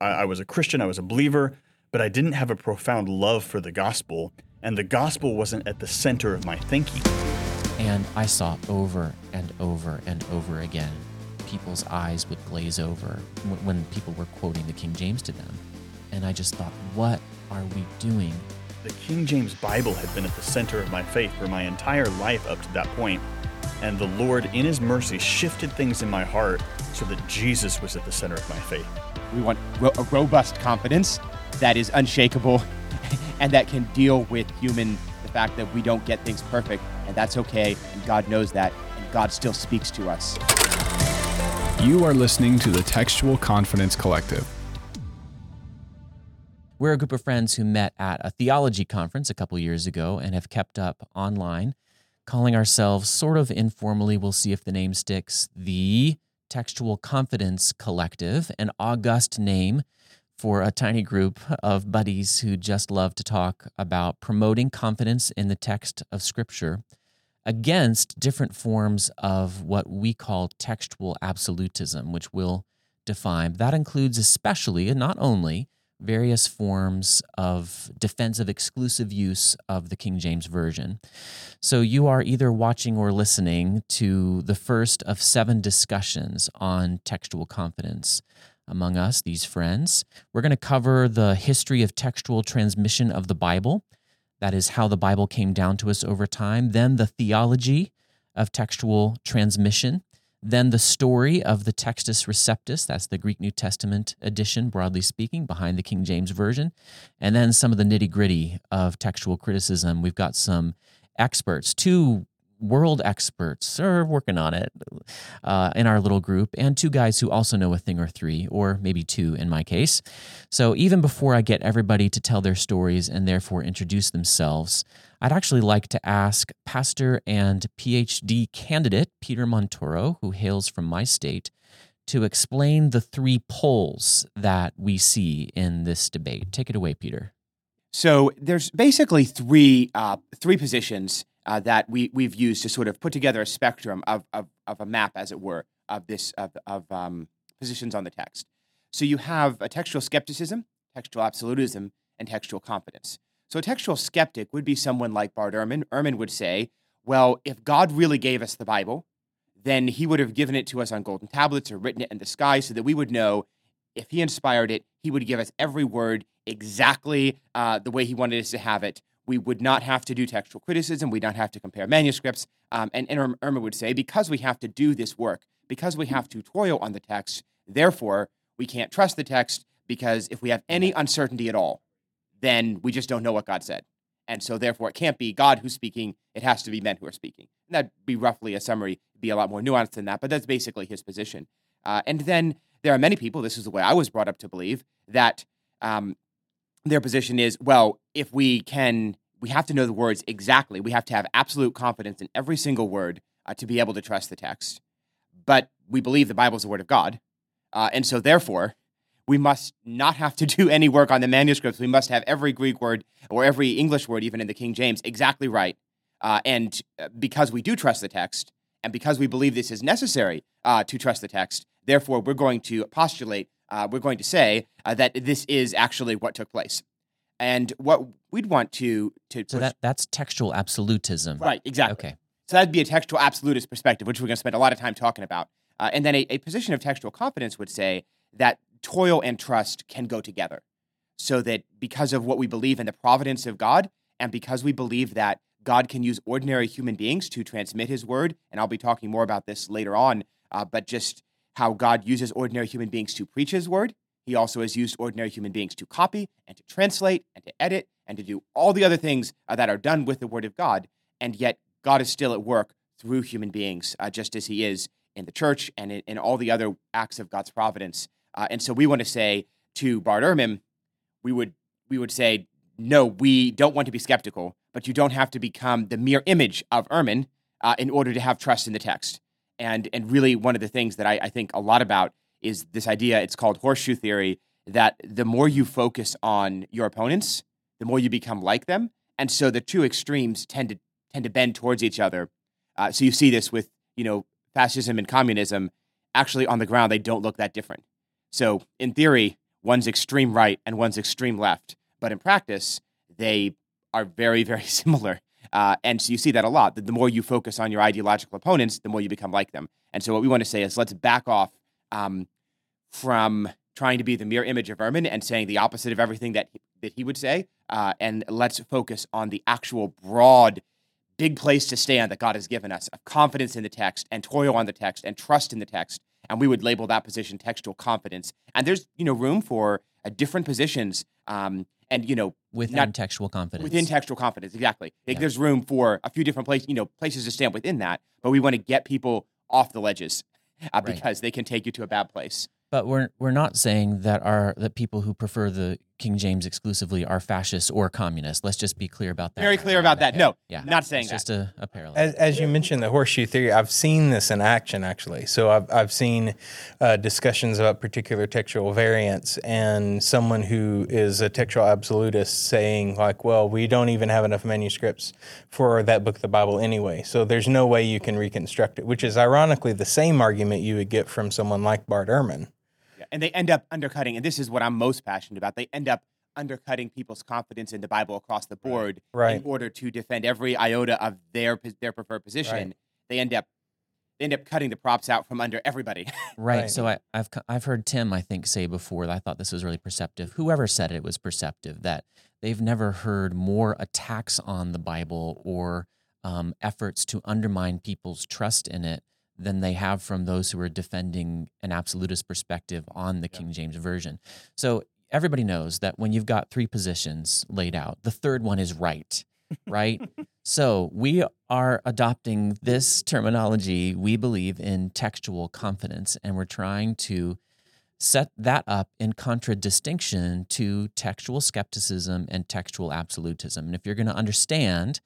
I, I was a Christian, I was a believer, but I didn't have a profound love for the gospel, and the gospel wasn't at the center of my thinking. And I saw over and over and over again people's eyes would glaze over when people were quoting the King James to them. And I just thought, what are we doing? The King James Bible had been at the center of my faith for my entire life up to that point, and the Lord, in His mercy, shifted things in my heart so that Jesus was at the center of my faith. We want ro- a robust confidence that is unshakable and that can deal with human the fact that we don't get things perfect, and that's okay, and God knows that, and God still speaks to us. You are listening to the Textual Confidence Collective. We're a group of friends who met at a theology conference a couple years ago and have kept up online, calling ourselves sort of informally, we'll see if the name sticks, the Textual Confidence Collective, an august name for a tiny group of buddies who just love to talk about promoting confidence in the text of Scripture against different forms of what we call textual absolutism, which we'll define. That includes especially and not only various forms of defensive exclusive use of the King James Version. So you are either watching or listening to the first of seven discussions on textual confidence among us, these friends. We're going to cover the history of textual transmission of the Bible that is how the Bible came down to us over time. Then the theology of textual transmission. Then the story of the Textus Receptus, that's the Greek New Testament edition, broadly speaking, behind the King James Version. And then some of the nitty gritty of textual criticism. We've got some experts, two world experts are working on it uh, in our little group, and two guys who also know a thing or three, or maybe two in my case. So even before I get everybody to tell their stories and therefore introduce themselves, I'd actually like to ask pastor and PhD candidate Peter Montoro, who hails from my state, to explain the three poles that we see in this debate. Take it away, Peter. So there's basically three uh, three positions uh, that we we've used to sort of put together a spectrum of of, of a map, as it were, of this of, of um, positions on the text. So you have a textual skepticism, textual absolutism, and textual confidence. So a textual skeptic would be someone like Bart Ehrman. Ehrman would say, well, if God really gave us the Bible, then he would have given it to us on golden tablets or written it in the sky so that we would know if he inspired it, he would give us every word exactly uh, the way he wanted us to have it we would not have to do textual criticism. We'd not have to compare manuscripts. Um, and, and Ehrman would say, because we have to do this work, because we have to toil on the text, therefore, we can't trust the text because if we have any uncertainty at all, then we just don't know what God said. And so, therefore, it can't be God who's speaking. It has to be men who are speaking. And that'd be roughly a summary, be a lot more nuanced than that, but that's basically his position. Uh, and then there are many people, this is the way I was brought up to believe, that um, their position is well, if we can, we have to know the words exactly. We have to have absolute confidence in every single word uh, to be able to trust the text. But we believe the Bible is the Word of God. Uh, and so, therefore, we must not have to do any work on the manuscripts. We must have every Greek word or every English word, even in the King James, exactly right. Uh, and uh, because we do trust the text, and because we believe this is necessary uh, to trust the text, therefore, we're going to postulate uh, we're going to say uh, that this is actually what took place. And what we'd want to to so that that's textual absolutism, right? Exactly. Okay. So that'd be a textual absolutist perspective, which we're going to spend a lot of time talking about. Uh, and then a, a position of textual confidence would say that toil and trust can go together. So that because of what we believe in the providence of God, and because we believe that God can use ordinary human beings to transmit His word, and I'll be talking more about this later on. Uh, but just how God uses ordinary human beings to preach his word. He also has used ordinary human beings to copy and to translate and to edit and to do all the other things uh, that are done with the word of God. And yet, God is still at work through human beings, uh, just as he is in the church and in, in, all the other acts of God's providence. Uh, and so we want to say to Bart Ehrman, we would, we would say, no, we don't want to be skeptical, but you don't have to become the mere image of Ehrman uh, in order to have trust in the text. And and really one of the things that I, I think a lot about is this idea, it's called horseshoe theory, that the more you focus on your opponents, the more you become like them. And so the two extremes tend to tend to bend towards each other. Uh, so you see this with, you know, fascism and communism. Actually, on the ground, they don't look that different. So in theory, one's extreme right and one's extreme left. But in practice, they are very, very similar. Uh, and so you see that a lot. That the more you focus on your ideological opponents, the more you become like them. And so what we want to say is let's back off um, from trying to be the mirror image of Ehrman and saying the opposite of everything that he, that he would say, uh, and let's focus on the actual broad, big place to stand that God has given us of confidence in the text and toil on the text and trust in the text. And we would label that position textual confidence. And there's you know room for uh, different positions. Um, and you know within not- textual confidence. within textual confidence exactly like Yeah. there's room for a few different places you know places to stand within that but we want to get people off the ledges uh, Right. because they can take you to a bad place But we're we're not saying that our that people who prefer the King James exclusively are fascists or communists. Let's just be clear about that. very clear about that no Yeah. not saying It's that just a, a parallel. As, as you mentioned, the horseshoe theory, I've seen this in action actually. So I've, I've seen uh, discussions about particular textual variants and someone who is a textual absolutist saying, like, well, we don't even have enough manuscripts for that book of the Bible anyway. So there's no way you can reconstruct it, which is ironically the same argument you would get from someone like Bart Ehrman. Yeah, and they end up undercutting and this is what i'm most passionate about they end up undercutting people's confidence in the bible across the board Right. in order to defend every iota of their their preferred position they end up they end up cutting the props out from under everybody Right. Right. So I, I've i've heard Tim I think say before. I thought this was really perceptive. Whoever said it was perceptive. That they've never heard more attacks on the Bible or um, efforts to undermine people's trust in it than they have from those who are defending an absolutist perspective on the King James version. So everybody knows that when you've got three positions laid out, the third one is right. Right. So we are adopting this terminology. We believe in textual confidence, and we're trying to set that up in contradistinction to textual skepticism and textual absolutism. And if you're going to understand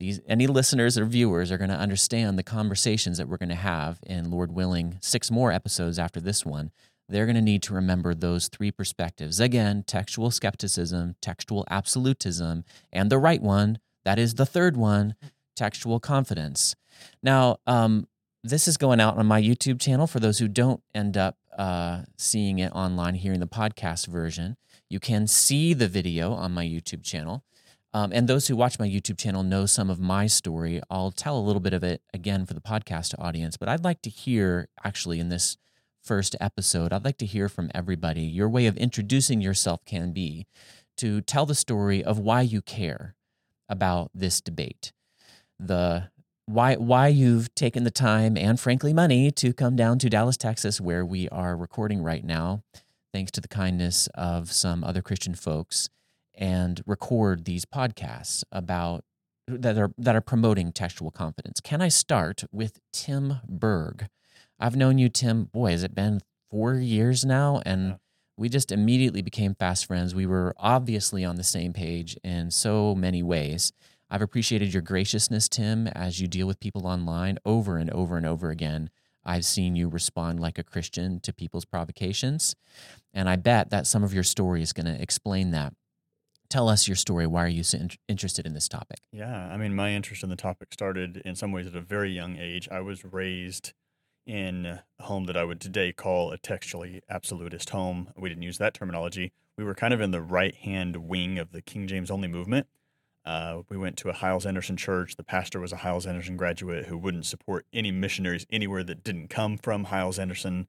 these, any listeners or viewers are going to understand the conversations that we're going to have in Lord willing six more episodes after this one. They're going to need to remember those three perspectives. Again, textual skepticism, textual absolutism, and the right one, that is the third one, textual confidence. Now, um, this is going out on my YouTube channel for those who don't end up uh, seeing it online, hearing the podcast version. You can see the video on my YouTube channel. Um, and those who watch my YouTube channel know some of my story. I'll tell a little bit of it again for the podcast audience, but I'd like to hear actually in this first episode, I'd like to hear from everybody. Your way of introducing yourself can be to tell the story of why you care about this debate. The why why you've taken the time and frankly money to come down to Dallas, Texas where we are recording right now, thanks to the kindness of some other Christian folks and record these podcasts about that are that are promoting textual confidence. Can I start with Tim Berg? I've known you, Tim. Boy, has it been four years now, and Yeah. we just immediately became fast friends. We were obviously on the same page in so many ways. I've appreciated your graciousness, Tim, as you deal with people online over and over and over again. I've seen you respond like a Christian to people's provocations, and I bet that some of your story is going to explain that. Tell us your story. Why are you so in- interested in this topic? Yeah, I mean, my interest in the topic started in some ways at a very young age. I was raised in a home that I would today call a textually absolutist home. We didn't use that terminology. We were kind of in the right hand wing of the King James only movement. Uh, we went to a Hyles Anderson church. The pastor was a Hyles Anderson graduate who wouldn't support any missionaries anywhere that didn't come from Hyles Anderson.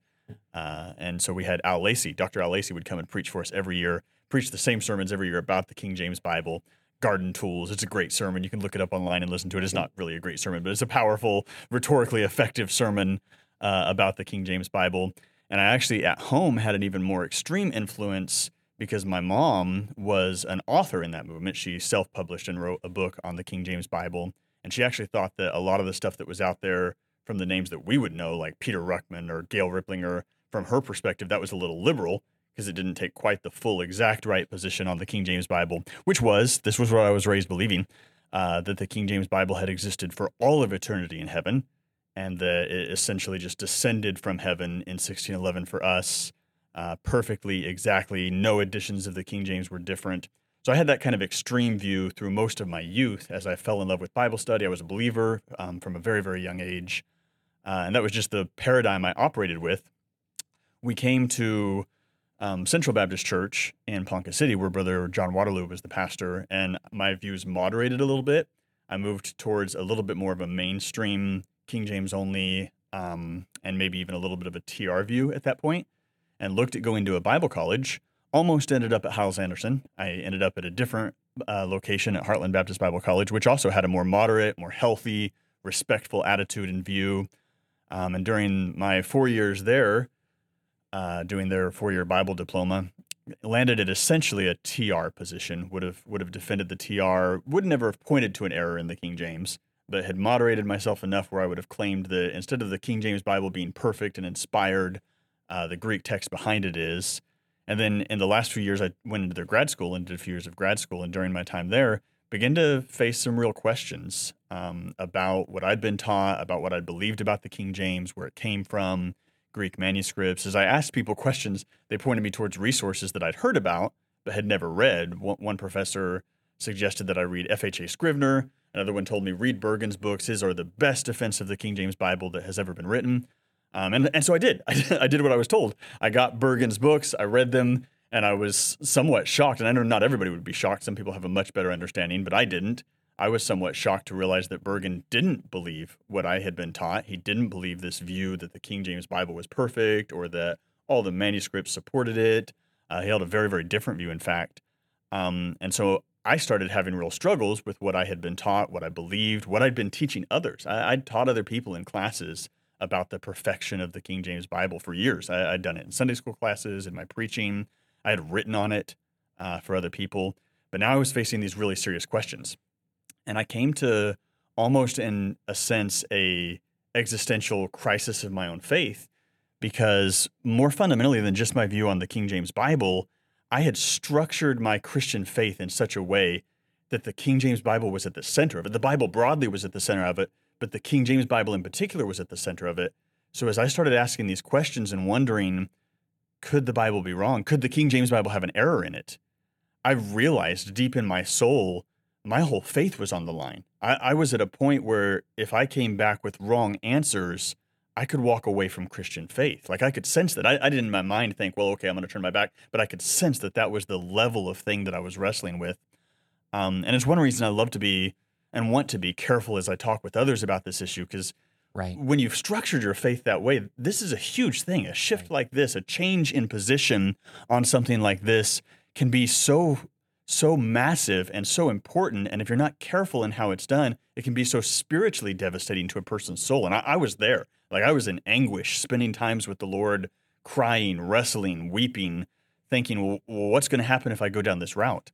Uh, and so we had Al Lacey. Dr. Al Lacey would come and preach for us every year, preach the same sermons every year about the King James Bible garden tools. It's a great sermon. You can look it up online and listen to it. It's not really a great sermon, but it's a powerful, rhetorically effective sermon uh, about the King James Bible. And I actually at home had an even more extreme influence because my mom was an author in that movement. She self published and wrote a book on the King James Bible. And she actually thought that a lot of the stuff that was out there from the names that we would know, like Peter Ruckman or Gail Riplinger, from her perspective, that was a little liberal because it didn't take quite the full exact right position on the King James Bible, which was this was what I was raised believing uh, that the King James Bible had existed for all of eternity in heaven, and that it essentially just descended from heaven in 1611 for us, uh, perfectly, exactly. No editions of the King James were different. So I had that kind of extreme view through most of my youth as I fell in love with Bible study. I was a believer um, from a very, very young age. Uh, and that was just the paradigm I operated with. We came to um, Central Baptist Church in Ponca City, where Brother John Waterloo was the pastor, and my views moderated a little bit. I moved towards a little bit more of a mainstream King James only, um, and maybe even a little bit of a TR view at that point, and looked at going to a Bible college. Almost ended up at Hyles Anderson. I ended up at a different uh, location at Heartland Baptist Bible College, which also had a more moderate, more healthy, respectful attitude and view. Um, and during my four years there, uh, doing their four-year Bible diploma, landed at essentially a TR position. Would have would have defended the TR. Would never have pointed to an error in the King James, but had moderated myself enough where I would have claimed that instead of the King James Bible being perfect and inspired, uh, the Greek text behind it is. And then in the last few years, I went into their grad school and did a few years of grad school. And during my time there, began to face some real questions um, about what I'd been taught, about what I'd believed about the King James, where it came from, Greek manuscripts. As I asked people questions, they pointed me towards resources that I'd heard about but had never read. One, one professor suggested that I read F.H.A. Scrivener. Another one told me read Burgon's books. His are the best defense of the King James Bible that has ever been written. Um, and, and so I did. I, I did what I was told. I got Burgon's books, I read them, and I was somewhat shocked. And I know not everybody would be shocked. Some people have a much better understanding, but I didn't. I was somewhat shocked to realize that Burgon didn't believe what I had been taught. He didn't believe this view that the King James Bible was perfect or that all the manuscripts supported it. Uh, he held a very, very different view, in fact. Um, and so I started having real struggles with what I had been taught, what I believed, what I'd been teaching others. I, would taught other people in classes about the perfection of the King James Bible for years. I, had done it in Sunday school classes, in my preaching. I had written on it uh, for other people. But now I was facing these really serious questions. And I came to almost, in a sense, a existential crisis of my own faith because more fundamentally than just my view on the King James Bible, I had structured my Christian faith in such a way that the King James Bible was at the center of it. The Bible broadly was at the center of it, but the King James Bible in particular was at the center of it. So as I started asking these questions and wondering, could the Bible be wrong? Could the King James Bible have an error in it? I realized deep in my soul, my whole faith was on the line. I, I was at a point where if I came back with wrong answers, I could walk away from Christian faith. Like I could sense that. I, I didn't in my mind think, well, okay, I'm going to turn my back, but I could sense that that was the level of thing that I was wrestling with. Um, and it's one reason I love to be and want to be careful as I talk with others about this issue because right. when you've structured your faith that way, this is a huge thing. A shift right. like this, a change in position on something like this can be so so massive and so important. And if you're not careful in how it's done, it can be so spiritually devastating to a person's soul. And I, I was there. Like I was in anguish, spending times with the Lord, crying, wrestling, weeping, thinking, well, what's going to happen if I go down this route?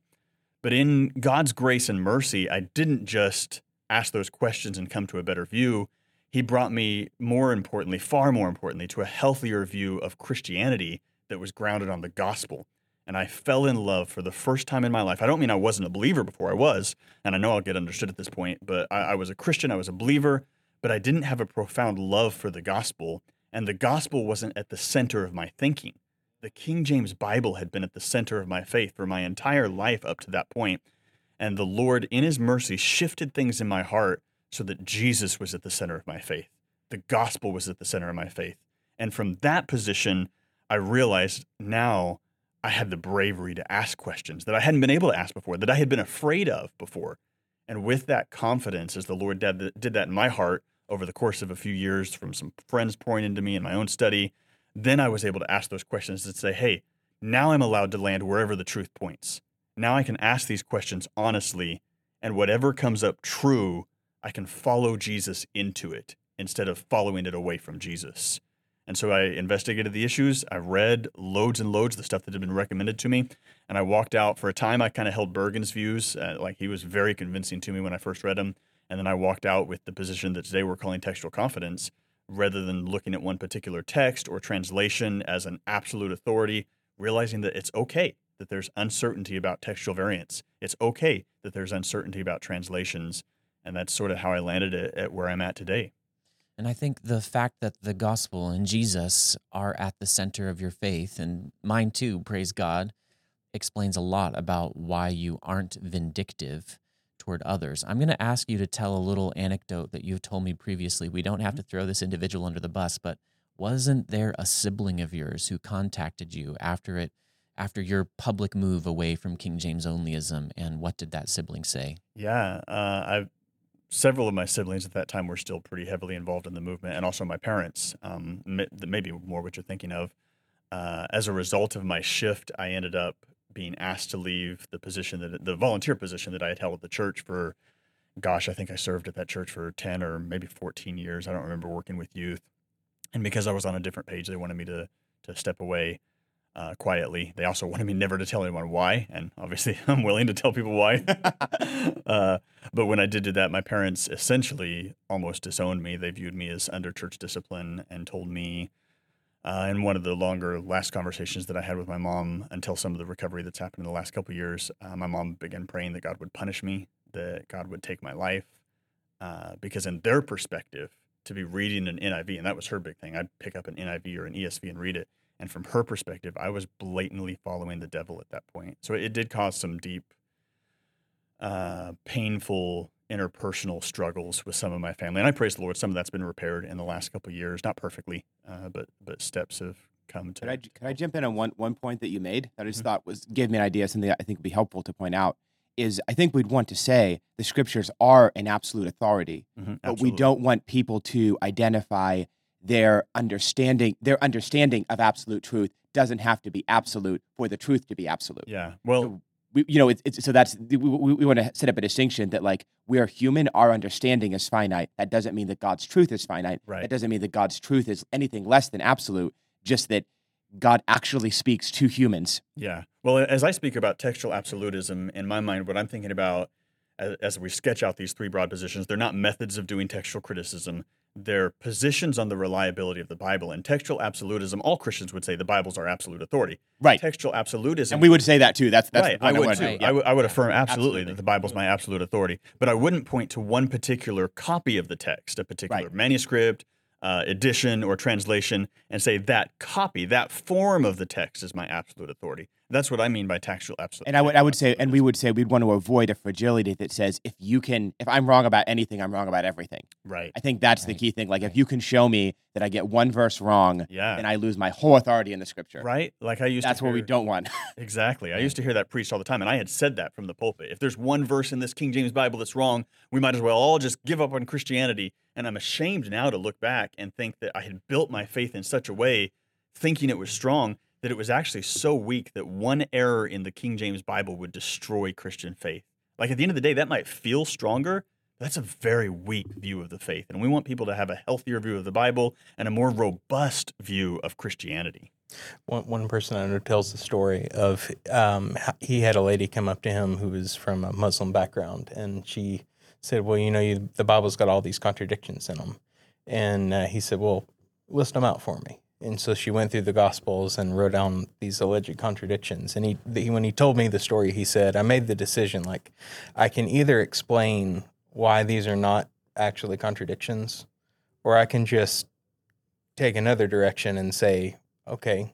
But in God's grace and mercy, I didn't just ask those questions and come to a better view. He brought me, more importantly, far more importantly, to a healthier view of Christianity that was grounded on the gospel. And I fell in love for the first time in my life. I don't mean I wasn't a believer before I was, and I know I'll get understood at this point, but I, I was a Christian, I was a believer, but I didn't have a profound love for the gospel, and the gospel wasn't at the center of my thinking. The King James Bible had been at the center of my faith for my entire life up to that point, and the Lord, in His mercy, shifted things in my heart so that Jesus was at the center of my faith. The gospel was at the center of my faith. And from that position, I realized now I had the bravery to ask questions that I hadn't been able to ask before, that I had been afraid of before. And with that confidence, as the Lord did, that in my heart, over the course of a few years from some friends pouring into me in my own study, then I was able to ask those questions and say, hey, now I'm allowed to land wherever the truth points. Now I can ask these questions honestly, and whatever comes up true, I can follow Jesus into it instead of following it away from Jesus. And so I investigated the issues. I read loads and loads of the stuff that had been recommended to me. And I walked out for a time. I kind of held Burgon's views. Uh, like he was very convincing to me when I first read him. And then I walked out with the position that today we're calling textual confidence, rather than looking at one particular text or translation as an absolute authority, realizing that it's okay that there's uncertainty about textual variants. It's okay that there's uncertainty about translations. And that's sort of how I landed at, at where I'm at today. And I think the fact that the gospel and Jesus are at the center of your faith, and mine too, praise God, explains a lot about why you aren't vindictive toward others. I'm going to ask you to tell a little anecdote that you've told me previously. We don't have to throw this individual under the bus, but wasn't there a sibling of yours who contacted you after it after your public move away from King James onlyism and what did that sibling say? Yeah, uh, I've several of my siblings at that time were still pretty heavily involved in the movement, and also my parents. Um, maybe more what you're thinking of. Uh, as a result of my shift, I ended up being asked to leave the position that the volunteer position that I had held at the church for, gosh, I think I served at that church for ten or maybe 14 years. I don't remember working with youth, and because I was on a different page, they wanted me to to step away uh, quietly. They also wanted me never to tell anyone why, and obviously I'm willing to tell people why. uh, but when I did do that, my parents essentially almost disowned me. They viewed me as under church discipline and told me uh, in one of the longer last conversations that I had with my mom until some of the recovery that's happened in the last couple of years, uh, my mom began praying that God would punish me, that God would take my life, uh, because in their perspective, to be reading an NIV, and that was her big thing. I'd pick up an NIV or an ESV and read it. And from her perspective, I was blatantly following the devil at that point. So it did cause some deep, uh, painful interpersonal struggles with some of my family. And I praise the Lord, some of that's been repaired in the last couple of years, not perfectly, uh, but but steps have come to. Could I, could I jump in on one, one point that you made that I just Mhm. thought was gave me an idea, something that I think would be helpful to point out is I think we'd want to say the scriptures are an absolute authority, Mhm, but we don't want people to identify their understanding their understanding of absolute truth doesn't have to be absolute for the truth to be absolute. Yeah. Well, So we, you know, it's, it's so that's we, we, we want to set up a distinction that like we are human, our understanding is finite. That doesn't mean that God's truth is finite. Right. That doesn't mean that God's truth is anything less than absolute. Just that God actually speaks to humans. Yeah. Well, as I speak about textual absolutism, in my mind, what I'm thinking about as, as we sketch out these three broad positions, they're not methods of doing textual criticism. They're positions on the reliability of the Bible. And textual absolutism, all Christians would say the Bibles are absolute authority. Right. Textual absolutism. And we would say that too. That's that's right. I would wanted too. to make. I would, I would affirm absolutely, Absolutely. that the Bible's my absolute authority, but I wouldn't point to one particular copy of the text, a particular Right. manuscript, uh, edition, or translation, and say that copy, that form of the text is my absolute authority. That's what I mean by textual absolute. And I would I would say, and we would say we'd want to avoid a fragility that says if you can, if I'm wrong about anything, I'm wrong about everything. right. I think that's the key thing. Like if you can show me that I get one verse wrong, Yeah. then I lose my whole authority in the scripture. right. Like I used. That's to what we don't want. Exactly. I used to hear that preached all the time, and I had said that from the pulpit. If there's one verse in this King James Bible that's wrong, we might as well all just give up on Christianity. And I'm ashamed now to look back and think that I had built my faith in such a way, thinking it was strong, that it was actually so weak that one error in the King James Bible would destroy Christian faith. Like at the end of the day, that might feel stronger. That's a very weak view of the faith. And we want people to have a healthier view of the Bible and a more robust view of Christianity. One, one person I know tells the story of um, he had a lady come up to him who was from a Muslim background, and she said, "Well, you know, you, the Bible's got all these contradictions in them," and uh, he said, "Well, list them out for me." And so she went through the Gospels and wrote down these alleged contradictions. And he, he, when he told me the story, he said, "I made the decision like I can either explain why these are not actually contradictions, or I can just take another direction and say." okay,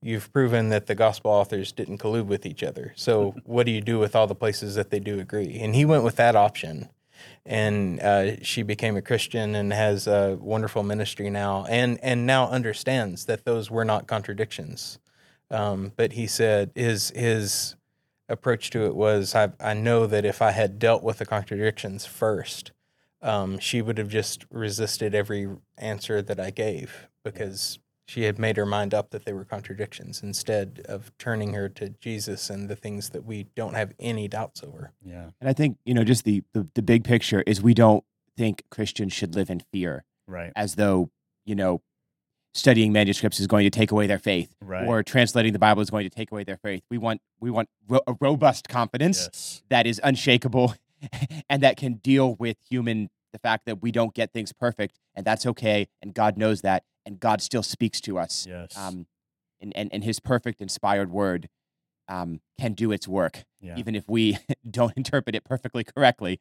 you've proven that the gospel authors didn't collude with each other. So what do you do with all the places that they do agree? And he went with that option. And uh, she became a Christian and has a wonderful ministry now, and and now understands that those were not contradictions. Um, but he said his his approach to it was, I I know that if I had dealt with the contradictions first, um, she would have just resisted every answer that I gave because she had made her mind up that they were contradictions instead of turning her to Jesus and the things that we don't have any doubts over. Yeah. And I think, you know, just the, the, the big picture is we don't think Christians should live in fear Right. as though, you know, studying manuscripts is going to take away their faith Right. or translating the Bible is going to take away their faith. We want we want ro- a robust confidence yes. that is unshakable and that can deal with human the fact that we don't get things perfect and that's okay and God knows that and God still speaks to us. Yes. Um and, and, and his perfect inspired word um, can do its work yeah. even if we don't interpret it perfectly correctly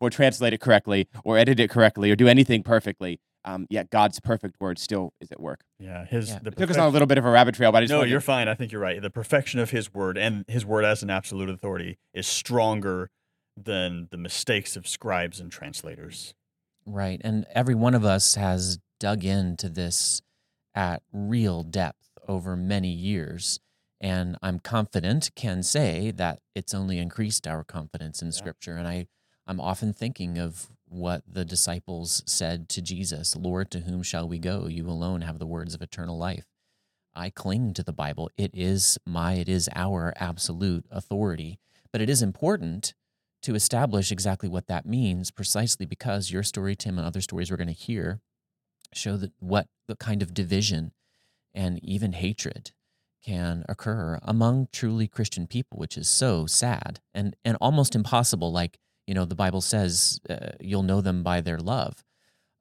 or translate it correctly or edit it correctly or do anything perfectly um, yet god's perfect word still is at work yeah. His Yeah. the it took us on a little bit of a rabbit trail but i just No, wanted you're fine. I think you're right. The perfection of his word and his word as an absolute authority is stronger than the mistakes of scribes and translators. Right. And every one of us has dug into this at real depth over many years. And I'm confident, can say that it's only increased our confidence in Scripture. And I, I'm often thinking of what the disciples said to Jesus Lord, to whom shall we go? You alone have the words of eternal life. I cling to the Bible. It is my, it is our absolute authority. But it is important to establish exactly what that means, precisely because your story, Tim, and other stories we're going to hear show that what the kind of division and even hatred can occur among truly Christian people, which is so sad and and almost impossible. Like you know, the Bible says uh, you'll know them by their love,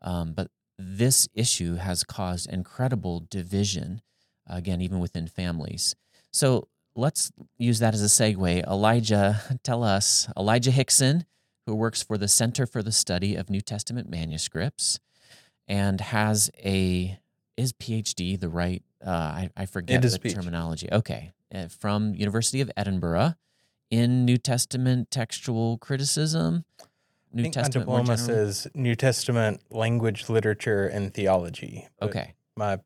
um, but this issue has caused incredible division, again, even within families. So let's use that as a segue. Elijah, tell us, Elijah Hixson, who works for the Center for the Study of New Testament Manuscripts, and has a is PhD the right? Uh, I, I forget the PhD. terminology. Okay, uh, from University of Edinburgh in New Testament textual criticism. I New think Testament more diploma says New Testament language, literature, and theology. Okay. My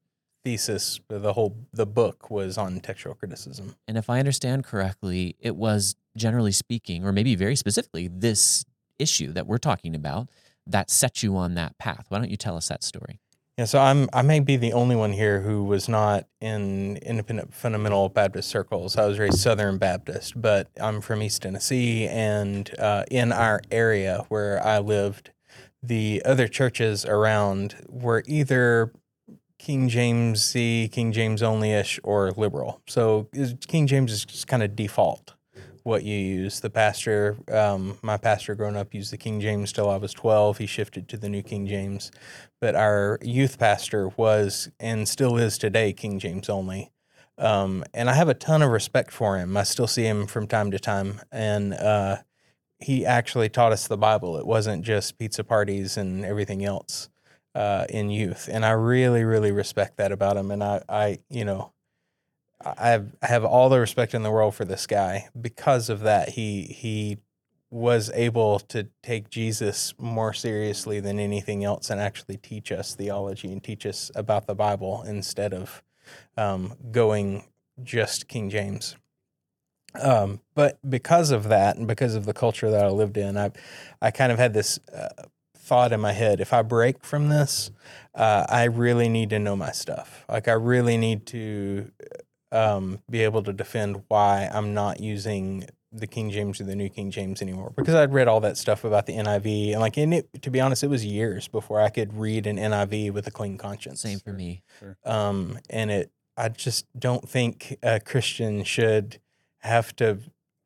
thesis, the whole the book was on textual criticism. And if I understand correctly, it was generally speaking, or maybe very specifically, this issue that we're talking about that set you on that path. Why don't you tell us that story? Yeah, so I'm I may be the only one here who was not in independent fundamental Baptist circles. I was raised Southern Baptist, but I'm from East Tennessee, and uh, in our area where I lived, the other churches around were either King Jamesy, King James only ish, or liberal. So King James is just kind of default what you use. The pastor, um, my pastor growing up used the King James till I was 12. He shifted to the New King James. But our youth pastor was and still is today King James only. Um, and I have a ton of respect for him. I still see him from time to time. And uh, he actually taught us the Bible. It wasn't just pizza parties and everything else uh, in youth. And I really, really respect that about him. And I, I you know, I have I have all the respect in the world for this guy because of that. He he was able to take Jesus more seriously than anything else and actually teach us theology and teach us about the Bible instead of um, going just King James. Um, but because of that and because of the culture that I lived in, I I kind of had this uh, thought in my head: if I break from this, uh, I really need to know my stuff. Like I really need to um, be able to defend why I'm not using the King James or the New King James anymore because I'd read all that stuff about the NIV and like in it to be honest it was years before I could read an NIV with a clean conscience. Same for me. Um, and it I just don't think a Christian should have to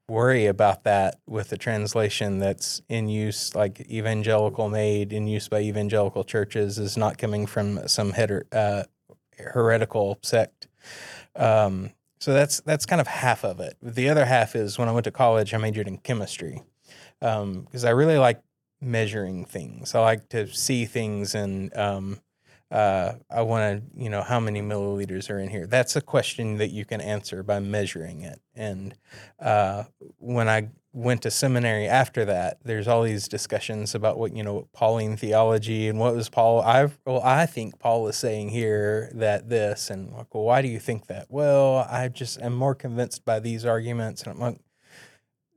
worry about that with a translation that's in use like evangelical made in use by evangelical churches is not coming from some heter- uh, heretical sect. Um, so that's that's kind of half of it. The other half is when I went to college, I majored in chemistry because I really like measuring things. I like to see things, and um, uh, I want to, you know, how many milliliters are in here. That's a question that you can answer by measuring it. And uh, when I went to seminary after that, there's all these discussions about what you know Pauline theology and what was Paul. I well, I think Paul is saying here that this, and like, well, why do you think that? Well, I just am more convinced by these arguments, and I'm like,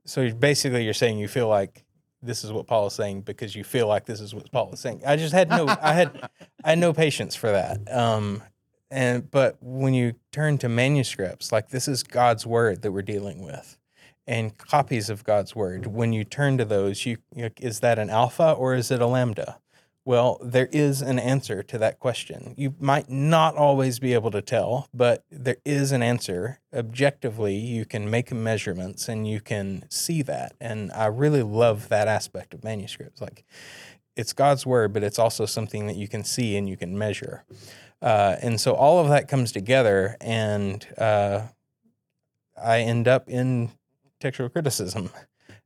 so you're- basically you're saying you feel like this is what Paul is saying because you feel like this is what Paul is saying. I just had no, I had, I had no patience for that. Um, and but when you turn to manuscripts, like this is God's word that we're dealing with and copies of God's word. When you turn to those, you, you is that an alpha or is it a lambda? Well, there is an answer to that question. You might not always be able to tell, but there is an answer. Objectively, you can make measurements and you can see that. And I really love that aspect of manuscripts. Like it's God's word, but it's also something that you can see and you can measure. Uh, and so all of that comes together, and uh, I end up in textual criticism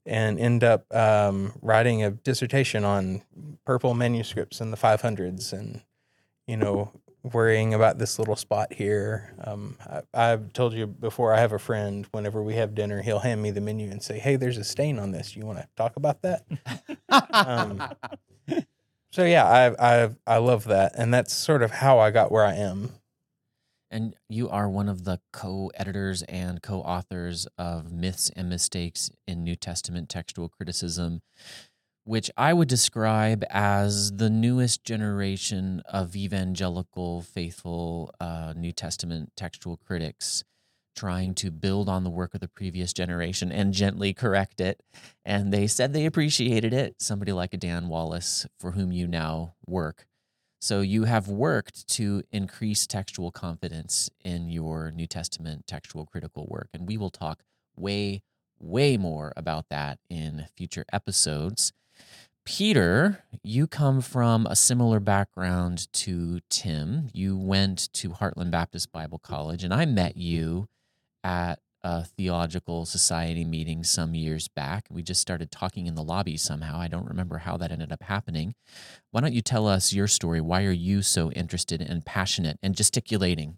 and end up um, writing a dissertation on purple manuscripts in the 500s and, you know, worrying about this little spot here. Um, I, I've told you before, I have a friend, whenever we have dinner, he'll hand me the menu and say, Hey, there's a stain on this. You want to talk about that? um, so yeah, I, I, I love that. And that's sort of how I got where I am. And you are one of the co editors and co authors of Myths and Mistakes in New Testament Textual Criticism, which I would describe as the newest generation of evangelical, faithful uh, New Testament textual critics trying to build on the work of the previous generation and gently correct it. And they said they appreciated it. Somebody like a Dan Wallace, for whom you now work. So you have worked to increase textual confidence in your New Testament textual critical work. And we will talk way, way more about that in future episodes. Peter, you come from a similar background to Tim. You went to Heartland Baptist Bible College, and I met you at a theological society meeting some years back. We just started talking in the lobby somehow. I don't remember how that ended up happening. Why don't you tell us your story? Why are you so interested and passionate and gesticulating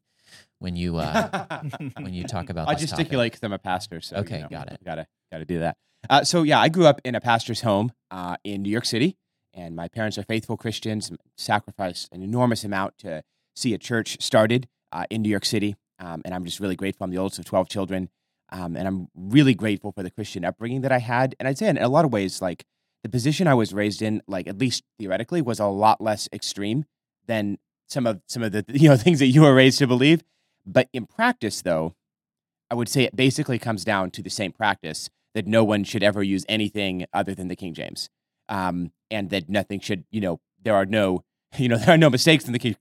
when you uh, when you talk about? I this gesticulate because I'm a pastor. So Okay, you know, got it. Gotta gotta do that. Uh, so yeah, I grew up in a pastor's home uh, in New York City, and my parents are faithful Christians. Sacrificed an enormous amount to see a church started uh, in New York City, um, and I'm just really grateful. I'm the oldest of 12 children, um, and I'm really grateful for the Christian upbringing that I had. And I'd say in a lot of ways, like the position I was raised in, like at least theoretically, was a lot less extreme than some of some of the you know things that you were raised to believe. But in practice, though, I would say it basically comes down to the same practice that no one should ever use anything other than the King James, um, and that nothing should, you know, there are no, you know, there are no mistakes in the King,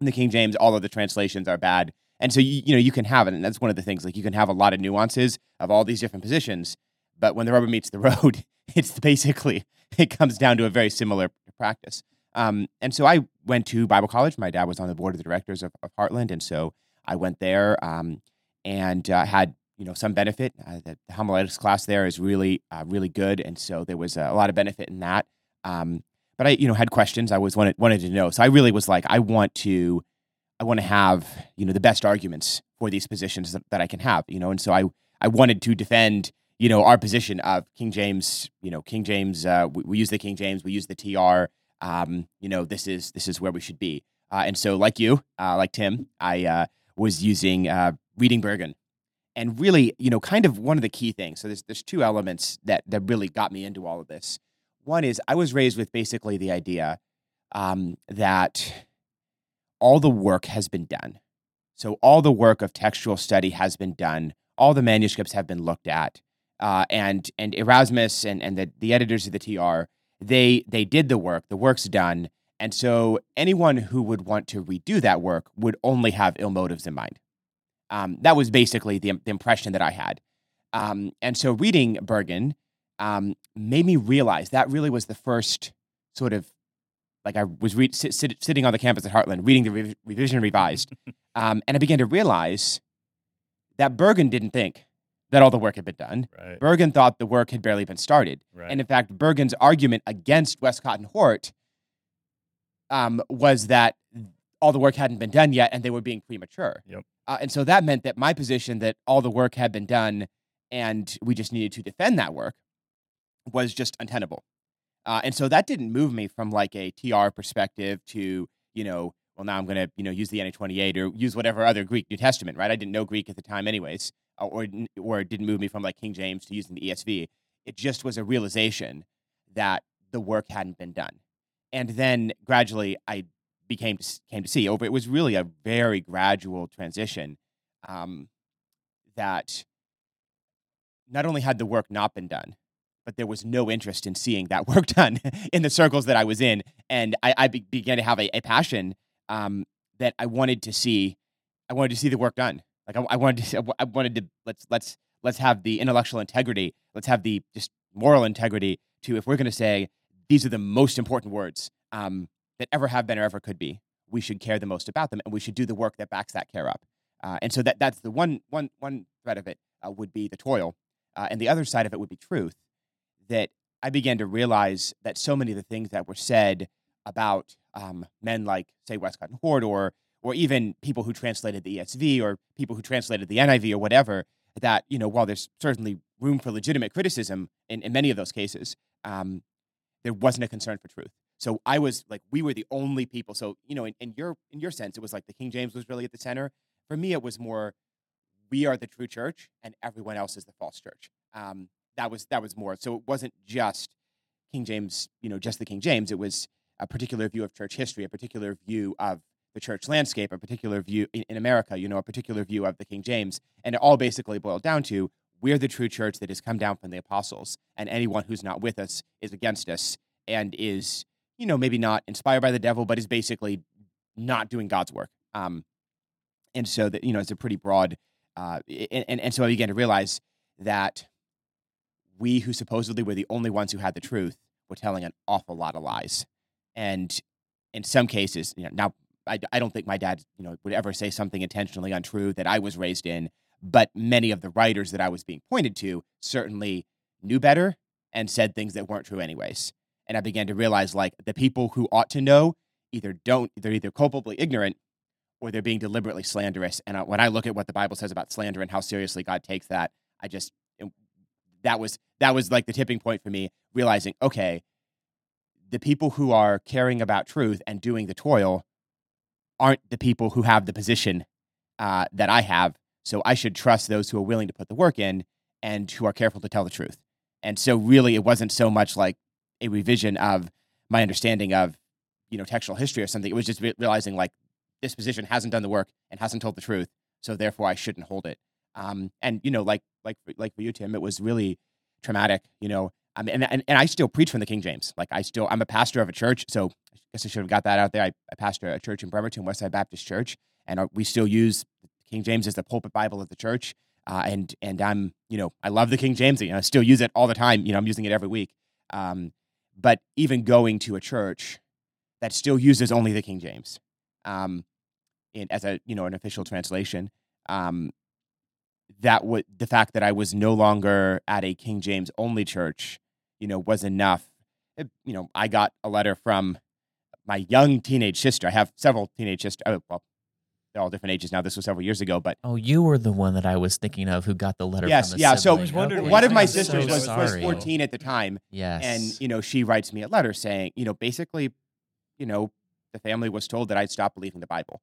in the King James. All of the translations are bad, and so you, you know, you can have it, and that's one of the things. Like you can have a lot of nuances of all these different positions, but when the rubber meets the road, it's basically it comes down to a very similar practice. Um, and so I went to Bible college. My dad was on the board of the directors of, of Heartland, and so I went there um, and uh, had you know some benefit. Uh, the, homiletics class there is really uh, really good, and so there was a lot of benefit in that. Um, but I you know had questions. I was wanted wanted to know, so I really was like, I want to I want to have you know the best arguments for these positions that, that I can have. You know, and so I I wanted to defend you know our position of King James. You know, King James. Uh, we, we use the King James. We use the TR. Um, you know, this is this is where we should be. Uh, and so, like you, uh, like Tim, I uh, was using uh, reading Burgon, and really, you know, kind of one of the key things. So there's there's two elements that that really got me into all of this. One is I was raised with basically the idea um, that all the work has been done. So all the work of textual study has been done. All the manuscripts have been looked at, uh, and and Erasmus and and the the editors of the TR they they did the work. The work's done, and so anyone who would want to redo that work would only have ill motives in mind. Um, that was basically the, the impression that I had. Um, and so reading Burgon um, made me realize that really was the first sort of like I was re- sit, sit, sitting on the campus at Heartland reading the re- revision revised, um, and I began to realize that Burgon didn't think that all the work had been done. Right. Burgon thought the work had barely been started. Right. And in fact, Burgon's argument against Westcott and Hort um, was that all the work hadn't been done yet and they were being premature. Yep. Uh, and so that meant that my position that all the work had been done and we just needed to defend that work was just untenable. Uh, and so that didn't move me from like a TR perspective to, you know, well, now I'm going to, you know, use the NA28 or use whatever other Greek New Testament, right? I didn't know Greek at the time anyways, uh, or, or it didn't move me from like King James to using the ESV. It just was a realization that the work hadn't been done. And then gradually I became came to see over. It was really a very gradual transition um, that not only had the work not been done, but there was no interest in seeing that work done in the circles that I was in, and I, I be- began to have a, a passion um, that I wanted to see. I wanted to see the work done. Like I, I wanted to. I wanted to. Let's let's let's have the intellectual integrity. Let's have the just moral integrity to if we're going to say these are the most important words um, that ever have been or ever could be, we should care the most about them, and we should do the work that backs that care up. Uh, and so that that's the one one one thread of it uh, would be the toil, uh, and the other side of it would be truth. That I began to realize that so many of the things that were said about um, men like say Westcott and Hort, or or even people who translated the ESV, or people who translated the NIV, or whatever, that you know while there's certainly room for legitimate criticism in, in many of those cases, um, there wasn't a concern for truth. So I was like, we were the only people. So you know, in, in your in your sense, it was like the King James was really at the center. for me, it was more we are the true church and everyone else is the false church. Um, that was that was more. So it wasn't just King James, you know, just the King James. It was a particular view of church history, a particular view of the church landscape, a particular view in, in America, you know, a particular view of the King James, and it all basically boiled down to we're the true church that has come down from the apostles, and anyone who's not with us is against us and is, you know, maybe not inspired by the devil, but is basically not doing God's work. Um, and so that you know, it's a pretty broad, uh, and, and and so I began to realize that we who supposedly were the only ones who had the truth were telling an awful lot of lies, and in some cases, you know, now I, I don't think my dad, you know, would ever say something intentionally untrue that I was raised in, but many of the writers that I was being pointed to certainly knew better and said things that weren't true anyways. And I began to realize like the people who ought to know either don't, they're either culpably ignorant or they're being deliberately slanderous. And when I look at what the Bible says about slander and how seriously God takes that, I just that was that was like the tipping point for me, realizing okay, the people who are caring about truth and doing the toil aren't the people who have the position uh, that I have. So I should trust those who are willing to put the work in and who are careful to tell the truth. And so really, it wasn't so much like a revision of my understanding of you know textual history or something. It was just re- realizing like this position hasn't done the work and hasn't told the truth, so therefore I shouldn't hold it. Um, and you know, like like like for you, Tim, it was really traumatic. You know, mean, and, and, and I still preach from the King James. Like I still, I'm a pastor of a church, so I guess I should have got that out there. I, I pastor a church in Bremerton, Westside Baptist Church, and uh, we still use King James as the pulpit Bible of the church. Uh, and and I'm, you know, I love the King James. You know, I still use it all the time. You know, I'm using it every week. Um, but even going to a church that still uses only the King James, um, in, as a you know an official translation, um, that would the fact that I was no longer at a King James only church, you know, was enough. It, you know, I got a letter from my young teenage sister. I have several teenage sisters. Oh, well, they're all different ages now. This was several years ago, but Oh, you were the one that I was thinking of who got the letter yes, from a yeah. So sibling. I was wondering Okay. one of my I'm so sisters was, was 14 at the time, Yes. and you know, she writes me a letter saying, you know, basically, you know, the family was told that I'd stop believing the Bible,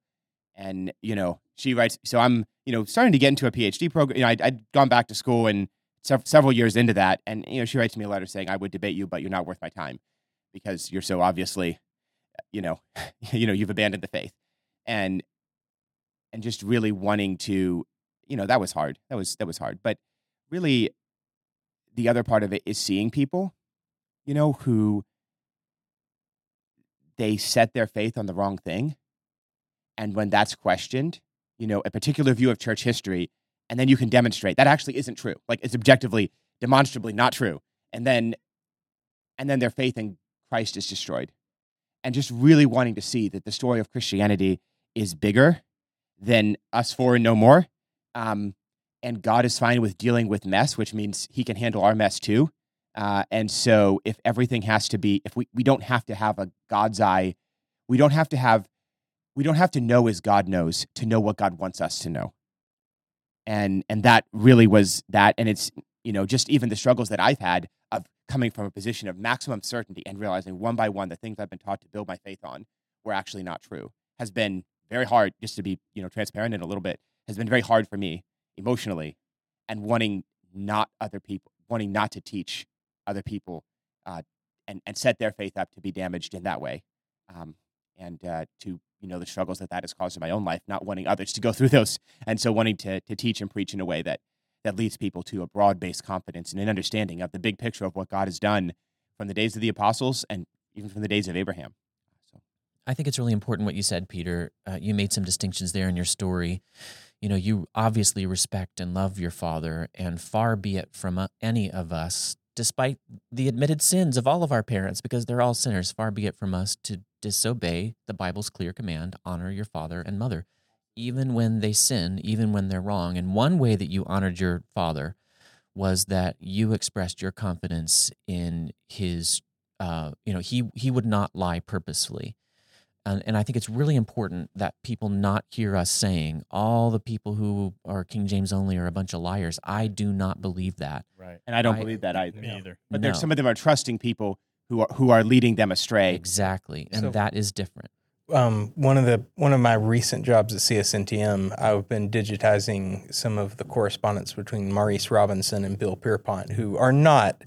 and you know, she writes. So I'm, you know, starting to get into a PhD program. You know, I'd, I'd gone back to school and sev- several years into that, and you know, she writes me a letter saying, I would debate you, but you're not worth my time because you're so obviously, you know, you know, you've abandoned the faith, and and just really wanting to, you know, that was hard. That was that was hard, but really, the other part of it is seeing people, you know, who they set their faith on the wrong thing. And when that's questioned, you know, a particular view of church history, and then you can demonstrate that actually isn't true. Like it's objectively, demonstrably not true. And then and then their faith in Christ is destroyed. And just really wanting to see that the story of Christianity is bigger than us four and no more. Um, and God is fine with dealing with mess, which means he can handle our mess too. Uh, and so if everything has to be, if we, we don't have to have a God's eye, we don't have to have, we don't have to know as God knows to know what God wants us to know. And, and that really was that. And it's, you know, just even the struggles that I've had of coming from a position of maximum certainty and realizing one by one the things I've been taught to build my faith on were actually not true has been very hard just to be, you know, transparent in a little bit has been very hard for me emotionally and wanting not other people, wanting not to teach other people uh, and, and set their faith up to be damaged in that way. Um, and uh, to, you know, the struggles that that has caused in my own life, not wanting others to go through those. And so wanting to, to teach and preach in a way that, that leads people to a broad based confidence and an understanding of the big picture of what God has done from the days of the apostles and even from the days of Abraham. So, I think it's really important what you said, Peter. Uh, you made some distinctions there in your story. You know, you obviously respect and love your father, and far be it from uh, any of us, despite the admitted sins of all of our parents, because they're all sinners, far be it from us to disobey the Bible's clear command honor your father and mother, even when they sin, even when they're wrong. And one way that you honored your father was that you expressed your confidence in his uh, you know he he would not lie purposefully and, and i think it's really important that people not hear us saying all the people who are king james only are a bunch of liars i do not believe that Right. and I don't I- believe that either. Me either. But No. there's some of them are trusting people who are who are leading them astray. exactly and So- that is different um, one of the one of my recent jobs at CSNTM, I've been digitizing some of the correspondence between Maurice Robinson and Bill Pierpont, who are not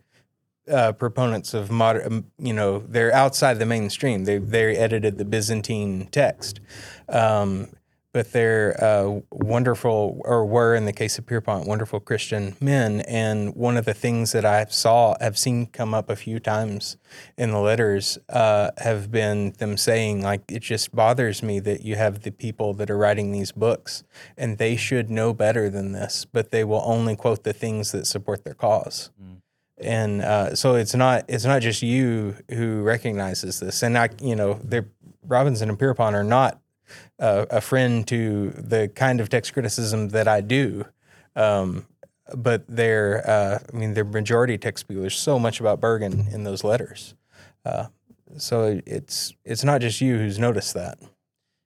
uh, proponents of modern. You know, they're outside the mainstream. They they edited the Byzantine text. Um, but they're uh, wonderful, or were in the case of Pierpont, wonderful Christian men. And one of the things that I saw, have seen come up a few times in the letters, uh, have been them saying, like, it just bothers me that you have the people that are writing these books, and they should know better than this, but they will only quote the things that support their cause. Mm. And uh, so it's not it's not just you who recognizes this, and I you know Robinson and Pierpont are not uh, a friend to the kind of text criticism that I do. Um, but their, uh, I mean, their majority text people. There's so much about Burgon in those letters. Uh, so it's it's not just you who's noticed that.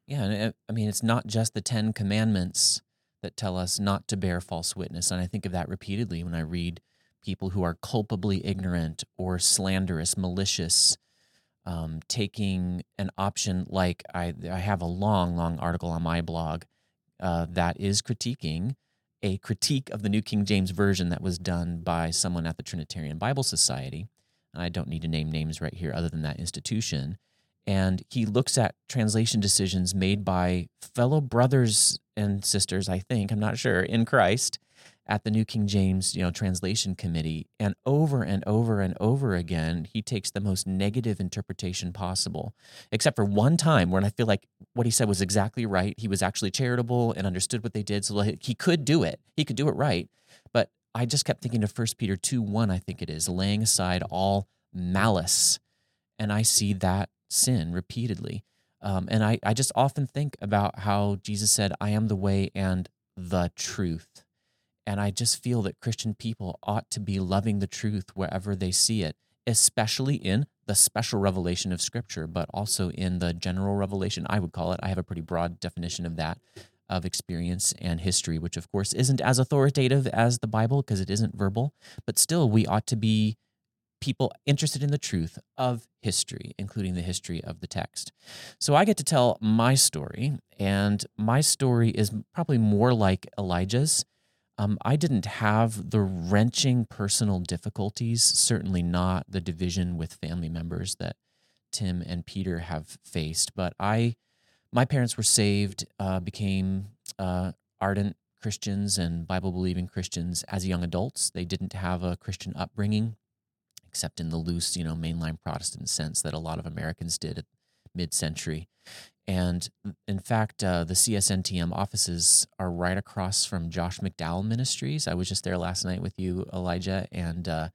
Yeah, I mean, it's not just the Ten Commandments that tell us not to bear false witness, and I think of that repeatedly when I read people who are culpably ignorant or slanderous, malicious, um, taking an option like I, I have a long, long article on my blog uh, that is critiquing a critique of the New King James Version that was done by someone at the Trinitarian Bible Society. And I don't need to name names right here other than that institution. And he looks at translation decisions made by fellow brothers and sisters, I think, I'm not sure, in Christ at the New King James, you know, translation committee, and over and over and over again, he takes the most negative interpretation possible. Except for one time when I feel like what he said was exactly right. He was actually charitable and understood what they did, so he could do it. He could do it right. But I just kept thinking of 1 Peter 2 1, I think it is, laying aside all malice. And I see that sin repeatedly. Um, and I, I just often think about how Jesus said, I am the way and the truth. And I just feel that Christian people ought to be loving the truth wherever they see it, especially in the special revelation of Scripture, but also in the general revelation, I would call it. I have a pretty broad definition of that, of experience and history, which of course isn't as authoritative as the Bible because it isn't verbal, but still we ought to be people interested in the truth of history, including the history of the text. So I get to tell my story, and my story is probably more like Elijah's um, I didn't have the wrenching personal difficulties, certainly not the division with family members that Tim and Peter have faced. But I, my parents were saved, uh, became uh, ardent Christians and Bible believing Christians as young adults. They didn't have a Christian upbringing, except in the loose, you know, mainline Protestant sense that a lot of Americans did mid century. And in fact, uh, the CSNTM offices are right across from Josh McDowell Ministries. I was just there last night with you, Elijah, and uh,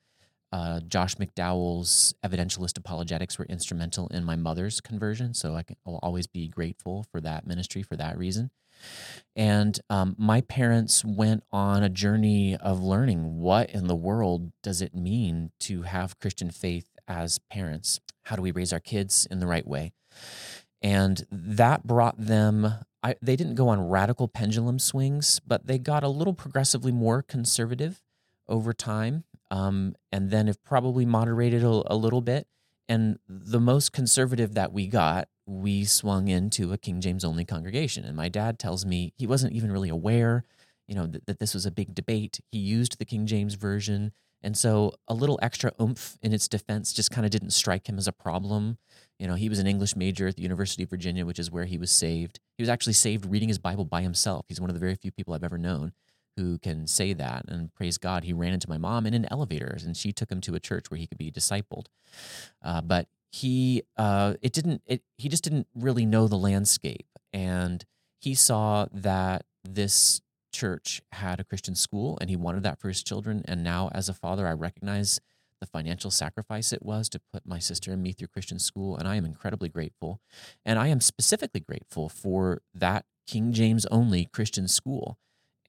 uh, Josh McDowell's evidentialist apologetics were instrumental in my mother's conversion. So I can, I'll always be grateful for that ministry for that reason. And um, my parents went on a journey of learning what in the world does it mean to have Christian faith as parents? How do we raise our kids in the right way? And that brought them I, they didn't go on radical pendulum swings but they got a little progressively more conservative over time um, and then have probably moderated a, a, little bit. And the most conservative that we got we swung into a king james only congregation. And my dad tells me he wasn't even really aware you know that, that this was a big debate. He used the king james version. And so a little extra oomph in its defense just kind of didn't strike him as a problem. You know, he was an English major at the University of Virginia, which is where he was saved. He was actually saved reading his Bible by himself. He's one of the very few people I've ever known who can say that. And praise God, he ran into my mom in an elevator and she took him to a church where he could be discipled. Uh, but he, uh, it didn't, it, he just didn't really know the landscape. And he saw that this church had a Christian school and he wanted that for his children. And now, as a father, I recognize the financial sacrifice it was to put my sister and me through Christian school. And I am incredibly grateful. And I am specifically grateful for that King James only Christian school.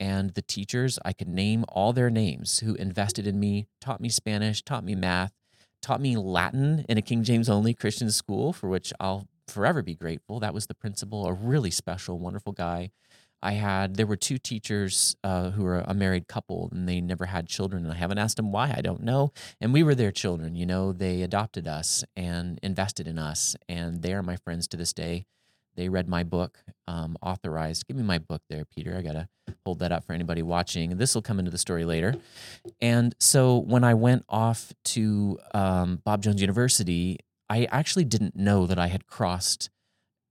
And the teachers, I could name all their names who invested in me, taught me Spanish, taught me math, taught me Latin in a King James only Christian school, for which I'll forever be grateful. That was the principal, a really special, wonderful guy I had there were two teachers uh, who were a married couple and they never had children and I haven't asked them why I don't know and we were their children you know they adopted us and invested in us and they are my friends to this day They read my book, um, authorized. Give me my book there, Peter. I got to hold that up for anybody watching. This will come into the story later. And so when I went off to um, Bob Jones University, I actually didn't know that I had crossed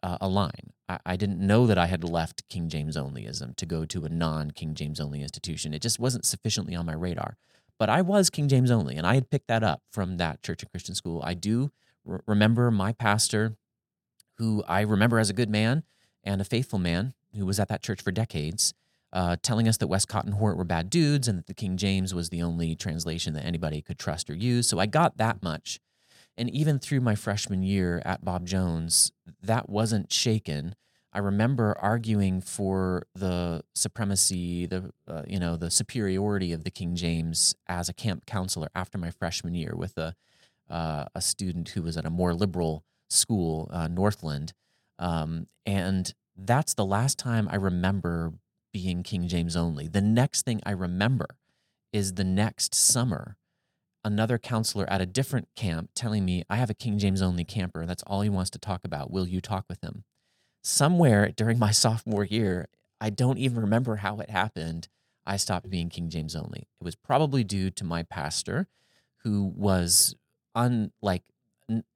uh, a line. I, didn't know that I had left King James onlyism to go to a non King James only institution. It just wasn't sufficiently on my radar. But I was King James only, and I had picked that up from that church and Christian school. I do r- remember my pastor, who I remember as a good man and a faithful man who was at that church for decades, uh, telling us that Westcott and Hort were bad dudes and that the King James was the only translation that anybody could trust or use. So I got that much. And even through my freshman year at Bob Jones, that wasn't shaken. I remember arguing for the supremacy, the uh, you know the superiority of the King James as a camp counselor after my freshman year with a uh, a student who was at a more liberal school, uh, Northland, um, and that's the last time I remember being King James only. The next thing I remember is the next summer another counselor at a different camp telling me, I have a King James only camper. That's all he wants to talk about. Will you talk with him? Somewhere during my sophomore year, I don't even remember how it happened. I stopped being King James only. It was probably due to my pastor, who was unlike